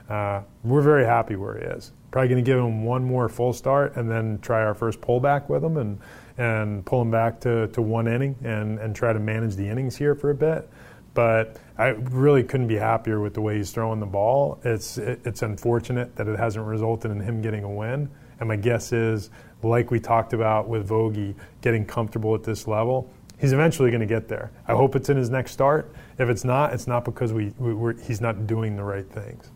Uh, we're very happy where he is. Probably going to give him one more full start and then try our first pullback with him and and pull him back to, to one inning and, and try to manage the innings here for a bit. But I really couldn't be happier with the way he's throwing the ball. It's it, it's unfortunate that it hasn't resulted in him getting a win. And my guess is, like we talked about with Vogie, getting comfortable at this level, he's eventually going to get there. I hope it's in his next start. If it's not, it's not because we, we he's not doing the right things.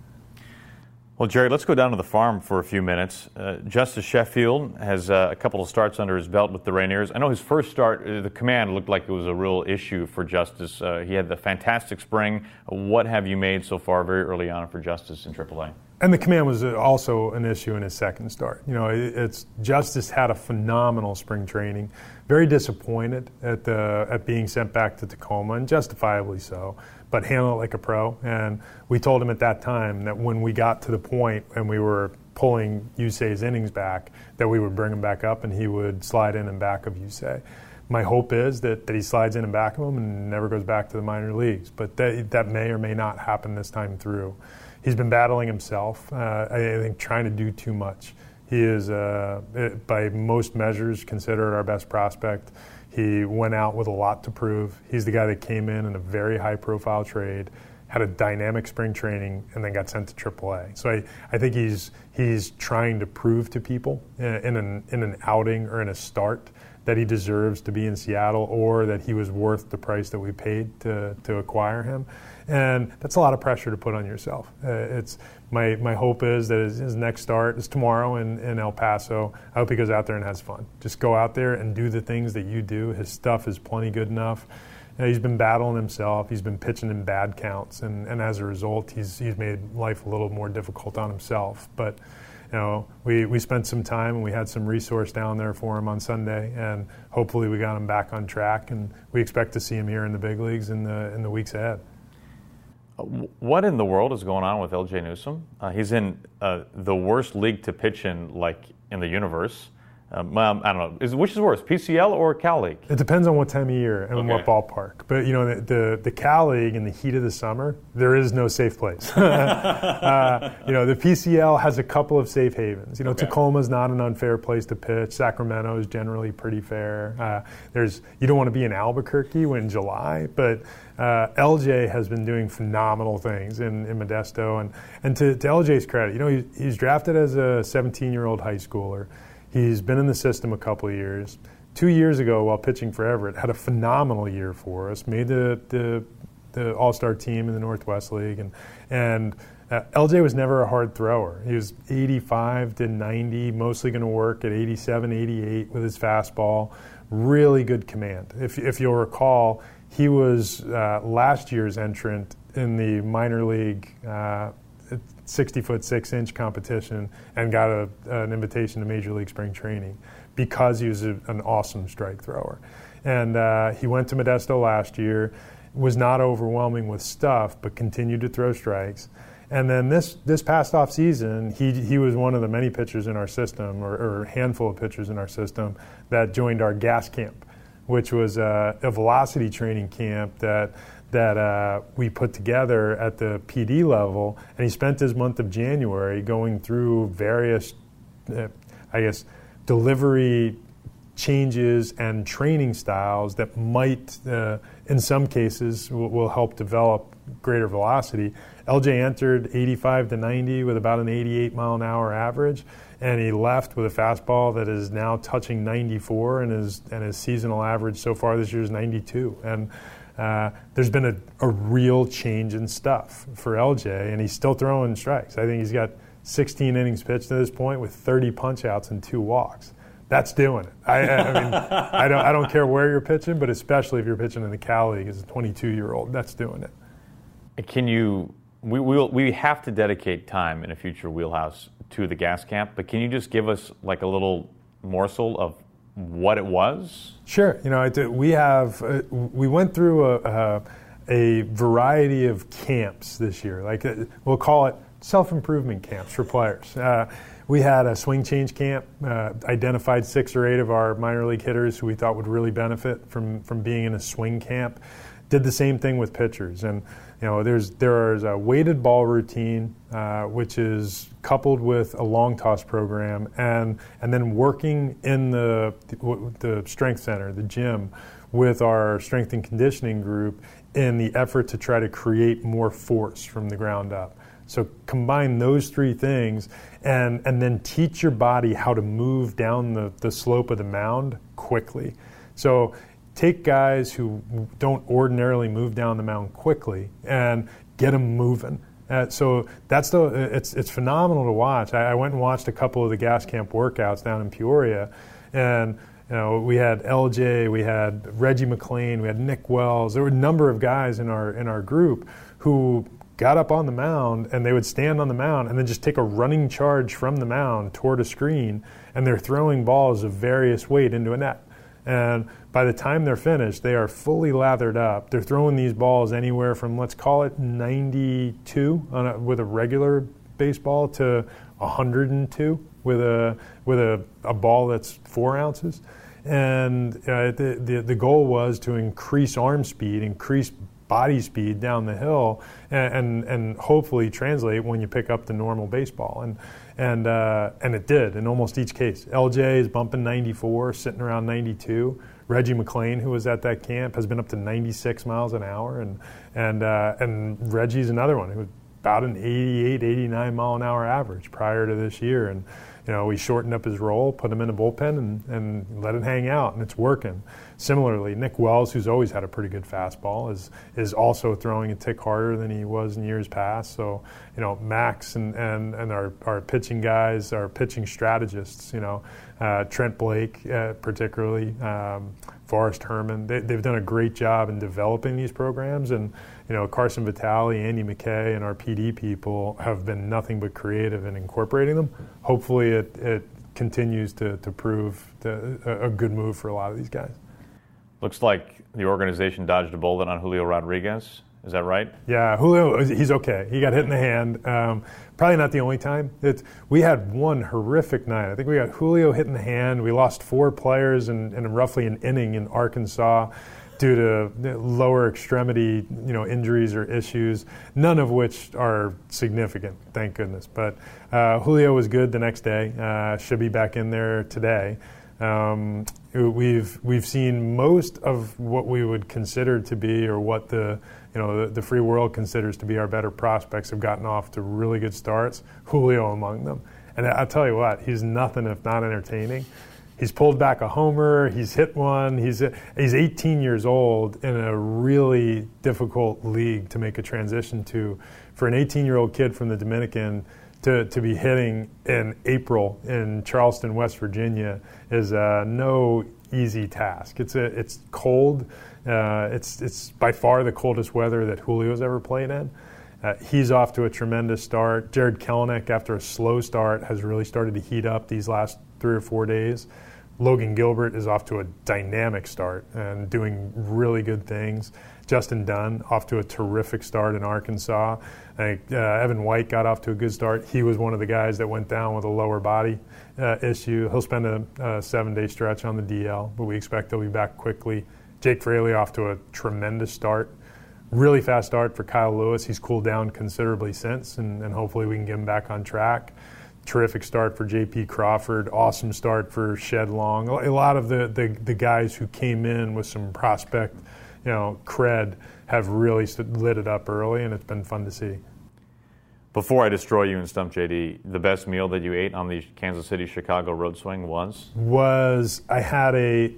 Well, Jerry, let's go down to the farm for a few minutes. Uh, Justus Sheffield has uh, a couple of starts under his belt with the Rainiers. I know his first start, uh, the command looked like it was a real issue for Justus. Uh, he had the fantastic spring. What have you made so far very early on for Justus in AAA? And the command was also an issue in his second start. You know, it's Justus had a phenomenal spring training. Very disappointed at the at being sent back to Tacoma, and justifiably so but handle it like a pro. And we told him at that time that when we got to the point and we were pulling Yusei's innings back, that we would bring him back up and he would slide in and back of Yusei. My hope is that, that he slides in and back of him and never goes back to the minor leagues, but that, that may or may not happen this time through. he's been battling himself. Uh, I, think trying to do too much. He is, uh, by most measures, considered our best prospect. He went out with a lot to prove. He's the guy that came in in a very high profile trade, had a dynamic spring training, and then got sent to AAA. So I, I think he's, he's trying to prove to people in, an, in an outing or in a start that he deserves to be in Seattle or that he was worth the price that we paid to, to acquire him. And that's a lot of pressure to put on yourself. Uh, it's my, my hope is that his, his, next start is tomorrow in, in El Paso. I hope he goes out there and has fun. Just go out there and do the things that you do. His stuff is plenty good enough. Uh, he's been battling himself. He's been pitching in bad counts, and, and as a result, he's, he's made life a little more difficult on himself. But you know, we, we spent some time and we had some resource down there for him on Sunday, and hopefully we got him back on track, and we expect to see him here in the big leagues in the in the weeks ahead. What in the world is going on with LJ Newsome? Uh, he's in uh, the worst league to pitch in, like in the universe. Um, I don't know. Is, which is worse, PCL or Cal League? It depends on what time of year and okay. what ballpark. But you know, the, the, the Cal League in the heat of the summer, there is no safe place. uh, you know, the PCL has a couple of safe havens. You know, okay. Tacoma is not an unfair place to pitch. Sacramento is generally pretty fair. Uh, there's you don't want to be in Albuquerque when July, but uh, LJ has been doing phenomenal things in, in Modesto, and and to, to LJ's credit, you know, he, he's drafted as a 17 year old high schooler. He's been in the system a couple of years. Two years ago, while pitching for Everett, had a phenomenal year for us. Made the the, the All Star team in the Northwest League, and and uh, LJ was never a hard thrower. He was 85 to 90, mostly going to work at 87, 88 with his fastball. Really good command. If if you'll recall, he was uh, last year's entrant in the minor league. Uh, 60 foot 6 inch competition and got a, an invitation to Major League Spring Training because he was a, an awesome strike thrower. And uh, he went to Modesto last year, was not overwhelming with stuff, but continued to throw strikes. And then this, this past off season, he, he was one of the many pitchers in our system, or, or handful of pitchers in our system, that joined our gas camp, which was a, a velocity training camp that that uh, we put together at the PD level, and he spent his month of January going through various, uh, I guess, delivery changes and training styles that might, uh, in some cases, will, will, help develop greater velocity. LJ entered 85 to 90 with about an 88 mile an hour average, and he left with a fastball that is now touching 94, and his and his seasonal average so far this year is 92. And uh, there's been a, a, real change in stuff for LJ, and he's still throwing strikes. I think he's got 16 innings pitched to this point with 30 punchouts and two walks. That's doing it. I, I mean, I don't, I don't care where you're pitching, but especially if you're pitching in the Cal League as a 22 year old, that's doing it. Can you? We will, we have to dedicate time in a future wheelhouse to the gas camp, but can you just give us like a little morsel of what it was? Sure. You know, we have uh, we went through a, a, a, variety of camps this year. Like uh, we'll call it self improvement camps for players. Uh, we had a swing change camp, uh, identified six or eight of our minor league hitters who we thought would really benefit from from being in a swing camp. Did the same thing with pitchers and you know, there's there is a weighted ball routine, uh, which is coupled with a long toss program, and and then working in the the strength center, the gym, with our strength and conditioning group in the effort to try to create more force from the ground up. So combine those three things, and and then teach your body how to move down the, the slope of the mound quickly. So take guys who don't ordinarily move down the mound quickly and get them moving. Uh, so that's the it's it's phenomenal to watch. I, I, went and watched a couple of the gas camp workouts down in Peoria, and you know we had LJ, we had Reggie McClain, we had Nick Wells. There were a number of guys in our in our group who got up on the mound and they would stand on the mound and then just take a running charge from the mound toward a screen, and they're throwing balls of various weight into a net. And by the time they're finished, they are fully lathered up. They're throwing these balls anywhere from, let's call it 92 a, with a regular baseball to 102 with a, with a, a ball that's four ounces. And uh, the, the, the goal was to increase arm speed, increase body speed down the hill and, and, and hopefully translate when you pick up the normal baseball. And, and, uh, and it did in almost each case. LJ is bumping 94, sitting around 92. Reggie McClain, who was at that camp, has been up to 96 miles an hour. And, and, uh, and Reggie's another one who about an 88, 89 mile an hour average prior to this year. And, you know, we shortened up his role, put him in the bullpen, and, and let it hang out, and it's working. Similarly, Nick Wells, who's always had a pretty good fastball, is is also throwing a tick harder than he was in years past. So, you know, Max and, and, and our, our pitching guys, our pitching strategists, you know, uh, Trent Blank uh, particularly, um, Forrest Herman, they, they've done a great job in developing these programs. And, you know, Carson Vitale, Andy McKay, and our PD people have been nothing but creative in incorporating them. Hopefully, it, it continues to, to prove a, a good move for a lot of these guys. Looks like the organization dodged a bullet on Julio Rodriguez. Is that right? Yeah, Julio, he's okay. He got hit in the hand. Um, probably not the only time. It's, we had one horrific night. I think we got Julio hit in the hand. We lost four players in, in roughly an inning in Arkansas due to lower extremity, you know, injuries or issues. None of which are significant, thank goodness. But uh, Julio was good the next day. Uh, should be back in there today. Um, we've we've seen most of what we would consider to be, or what the you know the, the, free world considers to be our better prospects have gotten off to really good starts. Julio among them, and I, will tell you what, he's nothing if not entertaining. He's pulled back a homer. He's hit one. He's he's 18 years old in a really difficult league to make a transition to. For an 18 year old kid from the Dominican to, to be hitting in April in Charleston, West Virginia, is uh, no easy task. It's a, it's cold. Uh, it's it's by far the coldest weather that Julio's ever played in. Uh, he's off to a tremendous start. Jarred Kelenic, after a slow start, has really started to heat up these last three or four days. Logan Gilbert is off to a dynamic start and doing really good things. Justin Dunn off to a terrific start in Arkansas. I think uh, Evan White got off to a good start. He was one of the guys that went down with a lower body uh, issue. He'll spend a, a seven day stretch on the DL, but we expect he'll be back quickly. Jake Fraley off to a tremendous start. Really fast start for Kyle Lewis. He's cooled down considerably since, and, and hopefully we can get him back on track terrific start for J.P. Crawford, awesome start for Shed Long. A lot of the, the, the, guys who came in with some prospect, you know, cred have really lit it up early, and it's been fun to see. Before I destroy you and stump JD, the best meal that you ate on the Kansas City Chicago road swing was? Was I had a,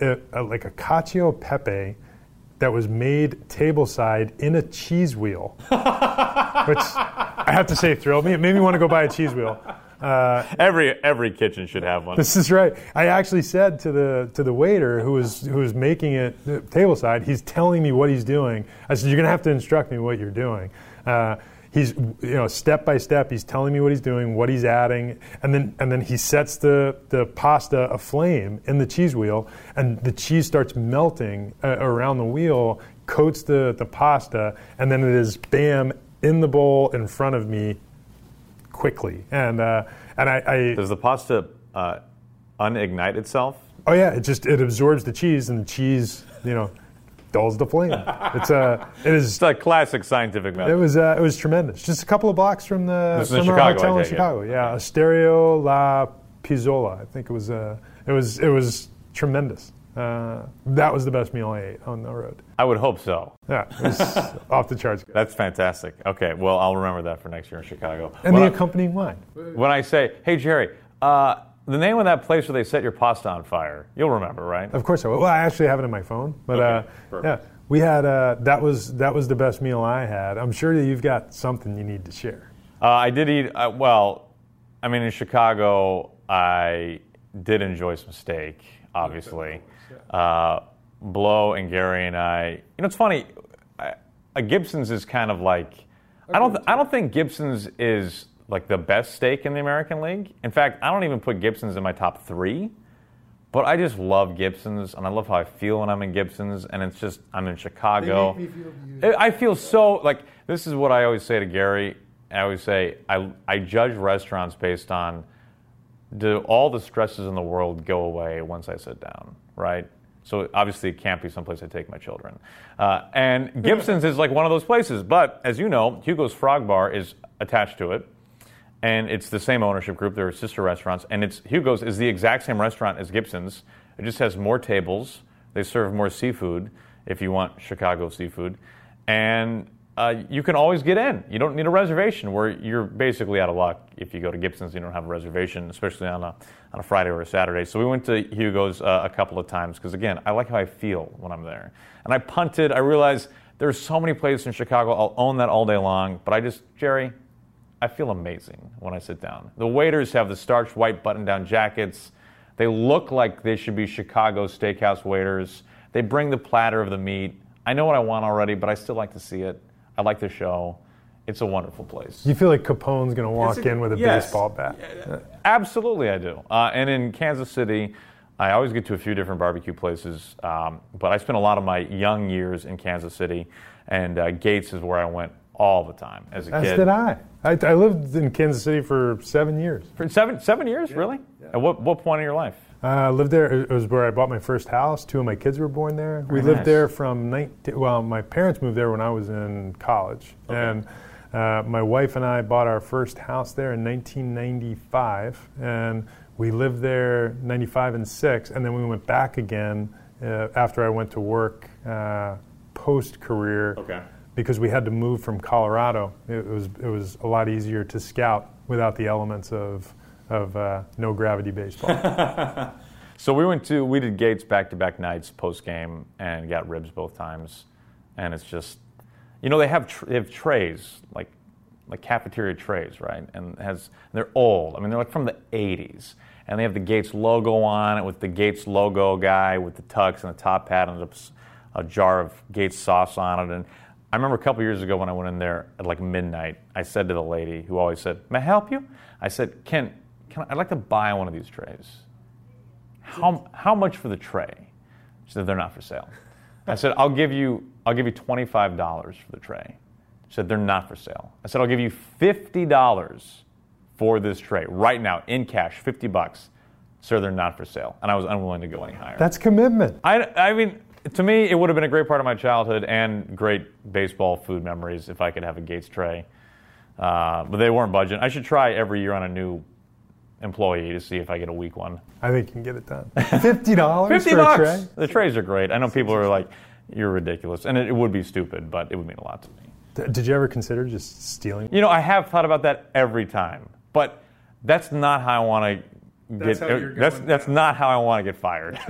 a, a like a cacio pepe that was made tableside in a cheese wheel, which I have to say thrilled me. It made me want to go buy a cheese wheel. Uh, every every kitchen should have one. This is right. I actually said to the to the waiter who was who was making it uh, tableside. He's telling me what he's doing. I said, "You're going to have to instruct me what you're doing." Uh, he's you know step by step he's telling me what he's doing what he's adding and then and then he sets the the pasta aflame in the cheese wheel and the cheese starts melting uh, around the wheel coats the the pasta and then it is bam in the bowl in front of me quickly and uh, and I, I, does the pasta uh, unignite itself oh yeah it just it absorbs the cheese and the cheese you know dulls the flame. It's a it is it's a classic scientific method. It was uh, it was tremendous. Just a couple of blocks from the from our hotel in Chicago. Yeah, yeah. Asterio La Pizzola. I think it was uh, it was it was tremendous. Uh, that was the best meal I ate on the road. I would hope so. Yeah, it was off the charts. Good. That's fantastic. Okay, well, I'll remember that for next year in Chicago. And when the I, accompanying wine. When I say, hey, Jerry, uh, the name of that place where they set your pasta on fire, you'll remember, right? Of course I will. Well, I actually have it in my phone. But okay, uh, yeah, we had uh, that was that was the best meal I had. I'm sure that you've got something you need to share. Uh, I did eat uh, well. I mean, in Chicago, I did enjoy some steak. Obviously, uh, Blow and Gary and I. You know, it's funny. a Gibson's is kind of like I don't. Th- I don't think Gibson's is like the best steak in the American League. In fact, I don't even put Gibson's in my top three. But I just love Gibsons, and I love how I feel when I'm in Gibsons, and it's just I'm in Chicago. Feel I feel so like this is what I always say to Gary. I always say I I judge restaurants based on do all the stresses in the world go away once I sit down, right? So obviously, it can't be someplace I take my children. Uh, and Gibson's is like one of those places. But as you know, Hugo's Frog Bar is attached to it, and it's the same ownership group. They're sister restaurants, and it's Hugo's is the exact same restaurant as Gibson's. It just has more tables. They serve more seafood if you want Chicago seafood, and uh, you can always get in. You don't need a reservation. Where you're basically out of luck if you go to Gibson's. You don't have a reservation, especially on a on a Friday or a Saturday. So we went to Hugo's uh, a couple of times because again, I like how I feel when I'm there. And I punted. I realized there's so many places in Chicago. I'll own that all day long. But I just Jerry, I feel amazing when I sit down. The waiters have the starched white button-down jackets. They look like they should be Chicago steakhouse waiters. They bring the platter of the meat. I know what I want already, but I still like to see it. I like the show. It's a wonderful place. You feel like Capone's going to walk a- in with a yes. baseball bat. Absolutely, I do. Uh, and in Kansas City, I always get to a few different barbecue places, um, but I spent a lot of my young years in Kansas City, and uh, Gates is where I went all the time as a As kid. did I. I. I lived in Kansas City for seven years. For seven seven years, really? At what what point in your life? Uh, I lived there. It was where I bought my first house. Two of my kids were born there. We Very lived nice. there from 19. Well, my parents moved there when I was in college, and uh, my wife and I bought our first house there in 1995, and we lived there 95 and six, and then we went back again uh, after I went to work uh, post career. Okay. Because we had to move from Colorado, it was it was a lot easier to scout without the elements of of uh, no gravity baseball. So we went to we did Gates back to back nights post game and got ribs both times, and it's just, you know, they have tr- they have trays like like cafeteria trays, right? And it has they're old. I mean, they're like from the '80s, and they have the Gates logo on it with the Gates logo guy with the tux and the top hat and a, a jar of Gates sauce on it. And I remember a couple years ago when I went in there at like midnight, I said to the lady who always said, "May I help you?" I said, "Can can I, I'd like to buy one of these trays." how, how much for the tray? She said, they're not for sale. I said, I'll give you, I'll give you $25 for the tray. She said, they're not for sale. I said, I'll give you $50 for this tray right now in cash, 50 bucks. Sir, they're not for sale. And I was unwilling to go any higher. That's commitment. I, I mean, to me, it would have been a great part of my childhood and great baseball food memories if I could have a Gates tray. Uh, but they weren't budging. I should try every year on a new employee to see if I get a weak one. I think you can get it done. Fifty dollars Fifty bucks. tray. The trays are great. I know people are like, "You're ridiculous," and it, it would be stupid, but it would mean a lot to me. D- Did you ever consider just stealing? You know, I have thought about that every time, but that's not how I want to get. how you're that's going that's now. not how I want to get fired.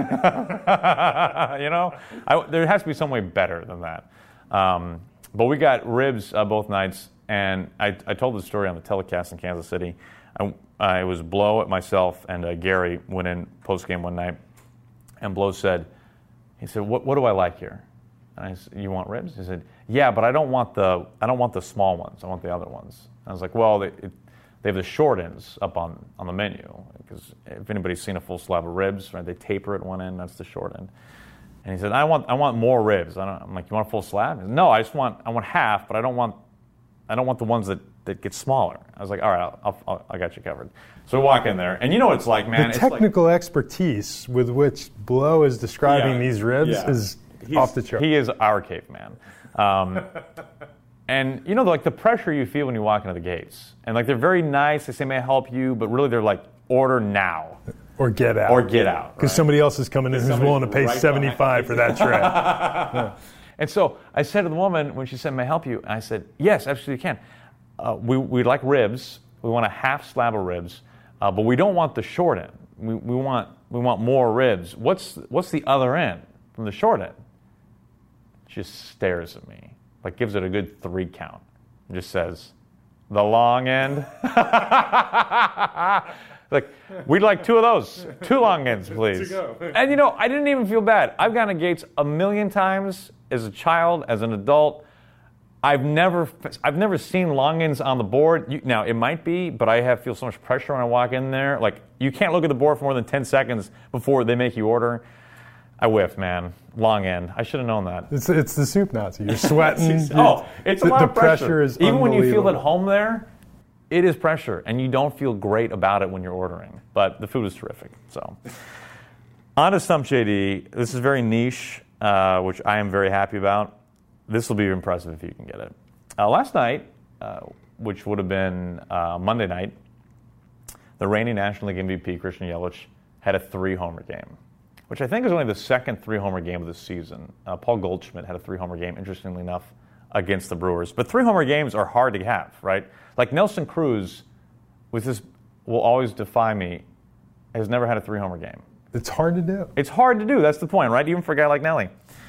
you know, I, there has to be some way better than that. Um, but we got ribs uh, both nights, and I, I told the story on the telecast in Kansas City. I, I was Blow at myself, and uh, Gary went in post game one night, and Blow said, he said, "What what do I like here?" And I said, "You want ribs?" He said, "Yeah, but I don't want the I don't want the small ones. I want the other ones." And I was like, "Well, they, it, they have the short ends up on, on the menu because if anybody's seen a full slab of ribs, right, they taper at one end. That's the short end." And he said, "I want I want more ribs." I I'm like, "You want a full slab?" Said, no, I just want I want half, but I don't want I don't want the ones that, that gets smaller. I was like, "All right, I'll, I'll, I'll, I got you covered." So we walk in there, and you know what it's like, man. The it's like- technical expertise with which Blow is describing Yeah, these ribs yeah. is He's- off the chart. He is our caveman. Um, and you know, like the pressure you feel when you walk into the gates, and like they're very nice. They say, "May I help you?" But really, they're like, "Order now or get out. or get out." Because right? somebody else is coming in who's willing to pay right 75 for that tray. And so I said to the woman when she said, "May I help you?" And I said, "Yes, absolutely, you can. Uh, we we like ribs. We want a half slab of ribs, uh, but we don't want the short end. We, we want we want more ribs. What's what's the other end from the short end?" She just stares at me, like gives it a good three count, and just says, "The long end." like we'd like two of those, two long ends, please. And you know, I didn't even feel bad. I've gone to Gates a million times as a child, as an adult. I've never, I've never seen long ends on the board. You, now it might be, but I have feel so much pressure when I walk in there. Like you can't look at the board for more than ten seconds before they make you order. I whiff, man. Long end. I should have known that. It's, it's the soup Nazi. You're sweating. Oh, it's a the, lot the of pressure. pressure is Even when you feel at home there, it is pressure, and you don't feel great about it when you're ordering. But the food is terrific. So, On to Stump JD. This is very niche, uh, which I am very happy about. This will be impressive if you can get it. Uh, last night, uh, which would have been uh, Monday night, the reigning National League MVP, Christian Yelich, had a three homer game, which I think is only the second three homer game of the season. Uh, Paul Goldschmidt had a three homer game, interestingly enough, against the Brewers. But three homer games are hard to have, right? Like Nelson Cruz, with this, will always defy me, has never had a three homer game. It's hard to do. It's hard to do. That's the point, right? Even for a guy like Nelly.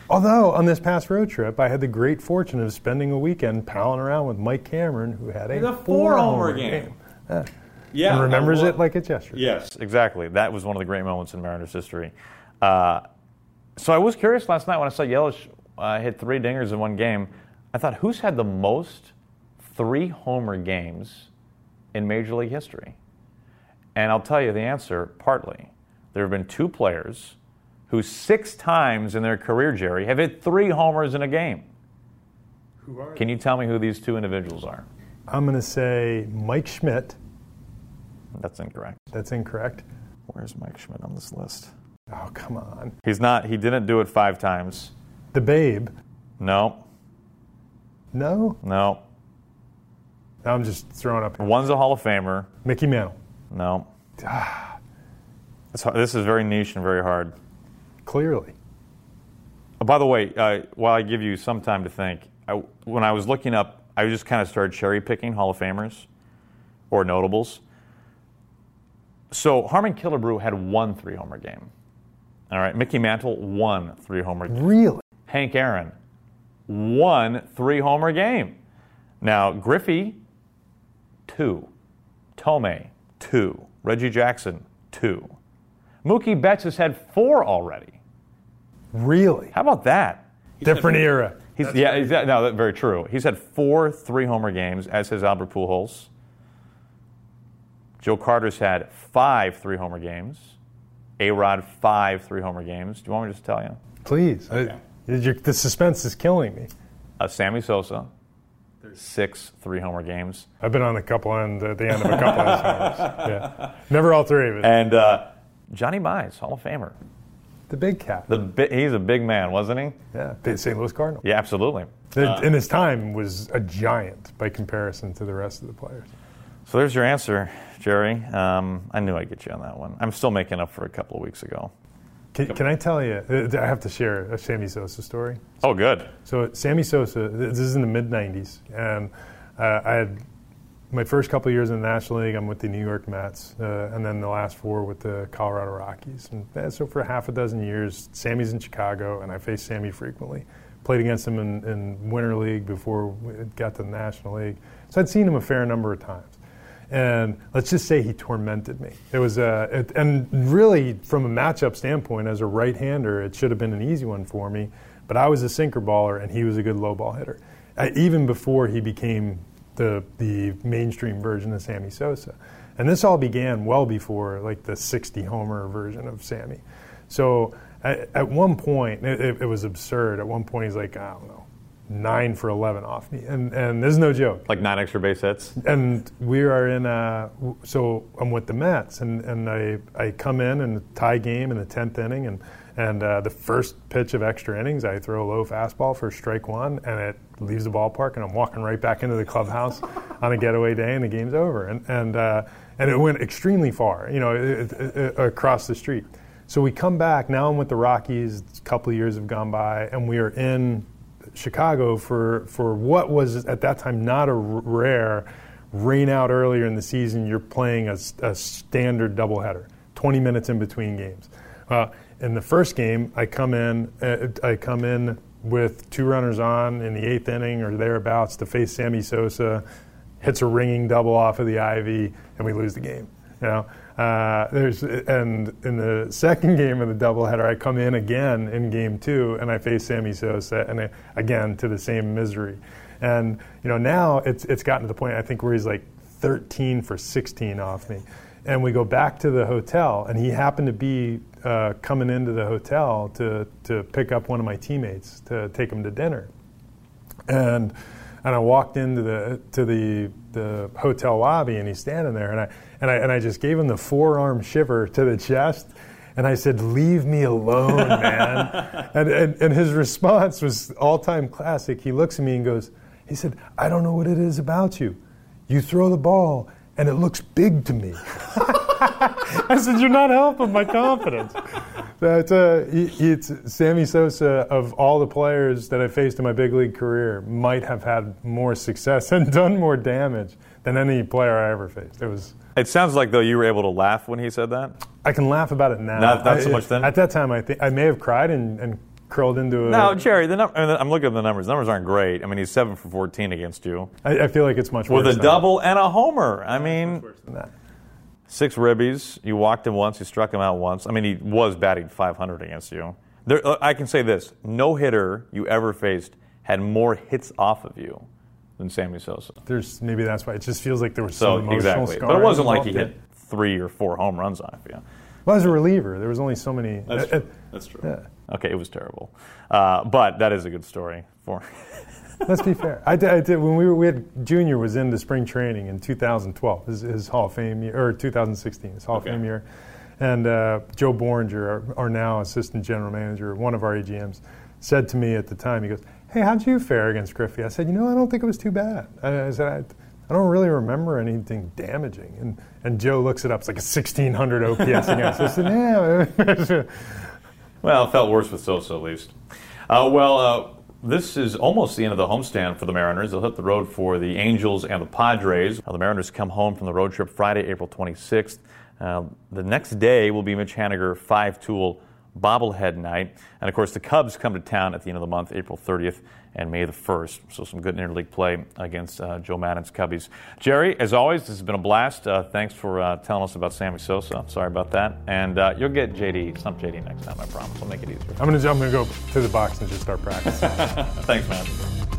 Although on this past road trip, I had the great fortune of spending a weekend palling around with Mike Cameron, who had a, a four-homer game. game. Yeah. Yeah, and remembers it like it's yesterday. Yes, exactly. That was one of the great moments in Mariners history. Uh, so I was curious last night when I saw Yelich uh, hit three dingers in one game. I thought, who's had the most three homer games in Major League history? And I'll tell you the answer partly. There have been two players who six times in their career, Jerry, have hit three homers in a game. Who are Can you tell me who these two individuals are? I'm going to say Mike Schmidt. That's incorrect. That's incorrect. Where's Mike Schmidt on this list? Oh, come on. He's not, he didn't do it five times. The Babe. No, No? no. I'm just throwing up. One's a Hall of Famer. Mickey Mantle. No. Ah. It's this is very niche and very hard. Clearly. Oh, by the way, uh, while I give you some time to think, I, when I was looking up, I just kind of started cherry picking Hall of Famers or notables. So Harmon Killebrew had one three homer game. All right. Mickey Mantle, one three homer game. Really? Hank Aaron, one three homer game. Now, Griffey, two. Thome, two. Reggie Jackson, two. Mookie Betts has had four already. Really? How about that? Different era. He's, yeah, he's, no, that's very true. He's had four three homer games, as has Albert Pujols. Joe Carter's had five three homer games. A Rod, five three homer games. Do you want me to just tell you? Please. I- you're- the suspense is killing me. Uh, Sammy Sosa, six three homer games. I've been on a couple and at the end of a couple of summers. Yeah. Never all three of it. And uh, Johnny Mize, Hall of Famer. The big cat. The bi- he's a big man, wasn't he? yeah. The St. Louis Cardinal. Yeah, absolutely. In his time was a giant by comparison to the rest of the players. So there's your answer, Jerry. Um, I knew I'd get you on that one. I'm still making up for a couple of weeks ago. Can, can I tell you? uh, I have to share a Sammy Sosa story. Oh, good. So Sammy Sosa, this is in the mid '90s, and uh, I had my first couple years in the National League. I'm with the New York Mets, uh, and then the last four with the Colorado Rockies. And uh, so for half a dozen years, Sammy's in Chicago, and I faced Sammy frequently. Played against him in, in Winter League before it got to the National League, so I'd seen him a fair number of times. And let's just say he tormented me. It was, uh, it, and really, from a matchup standpoint, as a right-hander, it should have been an easy one for me. But I was a sinker baller, and he was a good low ball hitter. Uh, even before he became the the mainstream version of Sammy Sosa, and this all began well before like the 60 homer version of Sammy. So at, at one point, it, it, was absurd. At one point, he's like, I don't know, nine for 11 off me, and and this is no joke Like nine extra base hits. and we are in uh so I'm with the Mets and, and I, I come in in the tie game in the tenth inning and and uh, the first pitch of extra innings I throw a low fastball for strike one and it leaves the ballpark and I'm walking right back into the clubhouse on a getaway day and the game's over and and uh, and it went extremely far you know it, it, it, across the street so we come back now I'm with the Rockies a couple of years have gone by and we are in Chicago for, for what was at that time not a r- rare rain out earlier in the season. You're playing a standard doubleheader, 20 minutes in between games. Uh, in the first game, I come in. Uh, I come in with two runners on in the eighth inning or thereabouts to face Sammy Sosa. Hits a ringing double off of the Ivy, and we lose the game. You know, uh, there's and in the second game of the doubleheader, I come in again in game two, and I face Sammy Sosa, and I, again to the same misery. And you know now it's it's gotten to the point I think where he's like 13 for 16 off me, and we go back to the hotel, and he happened to be uh, coming into the hotel to to pick up one of my teammates to take him to dinner, and and I walked into the to the the hotel lobby, and he's standing there, and I and I and I just gave him the forearm shiver to the chest, And I said, Leave me alone, man. and, and, and his response was all time classic. He looks at me and goes, He said, I don't know what it is about you. You throw the ball and it looks big to me. I said, You're not helping my confidence. That uh, it's Sammy Sosa of all the players that I faced in my big league career might have had more success and done more damage than any player I ever faced. It was. It sounds like though you were able to laugh when he said that. I can laugh about it now. Not, not so I, much then. At that time, I think I may have cried and, and curled into a. No, Jerry. The num- I mean, I'm looking at the numbers. The numbers aren't great. I mean, he's seven for 14 against you I, I feel like it's much worse with worse a than double and a homer. I mean, that. six ribbies. You walked him once. You struck him out once. I mean, he was batting 500 against you. There, uh, I can say this: no hitter you ever faced had more hits off of you than Sammy Sosa. There's maybe that's why it just feels like there was So some emotional exactly, but it wasn't like he involved. hit three or four home runs off you. Well, as a reliever, there was only so many. uh, uh, That's true. yeah. Okay, it was terrible, uh, but that is a good story for. Let's be fair. I did, I did when we were we had Junior was into spring training in 2012, his, his Hall of Fame year, or 2016, his Hall Okay. of Fame year, and uh, Joe Bohringer, our, our now assistant general manager, one of our AGMs, said to me at the time, he goes, "Hey, how'd you fare against Griffey?" I said, "You know, I don't think it was too bad." I, I said, I, "I don't really remember anything damaging." And and Joe looks it up. It's like a 1600 OPS against. I said, "Yeah." Well, it felt worse with Sosa at least. Uh, well, uh, this is almost the end of the homestand for the Mariners. They'll hit the road for the Angels and the Padres. The Mariners come home from the road trip Friday, April 26th. Uh, the next day will be Mitch Haniger five tool bobblehead night. And of course, the Cubs come to town at the end of the month, April 30th and May the 1st. So, some good interleague play against uh, Joe Maddon's Cubbies. Jerry, as always, this has been a blast. Uh, thanks for uh, telling us about Sammy Sosa. Sorry about that. And uh, you'll get JD, some JD next time, I promise. I'll make it easier. I'm gonna I'm gonna go to the box and just start practicing. Thanks, man.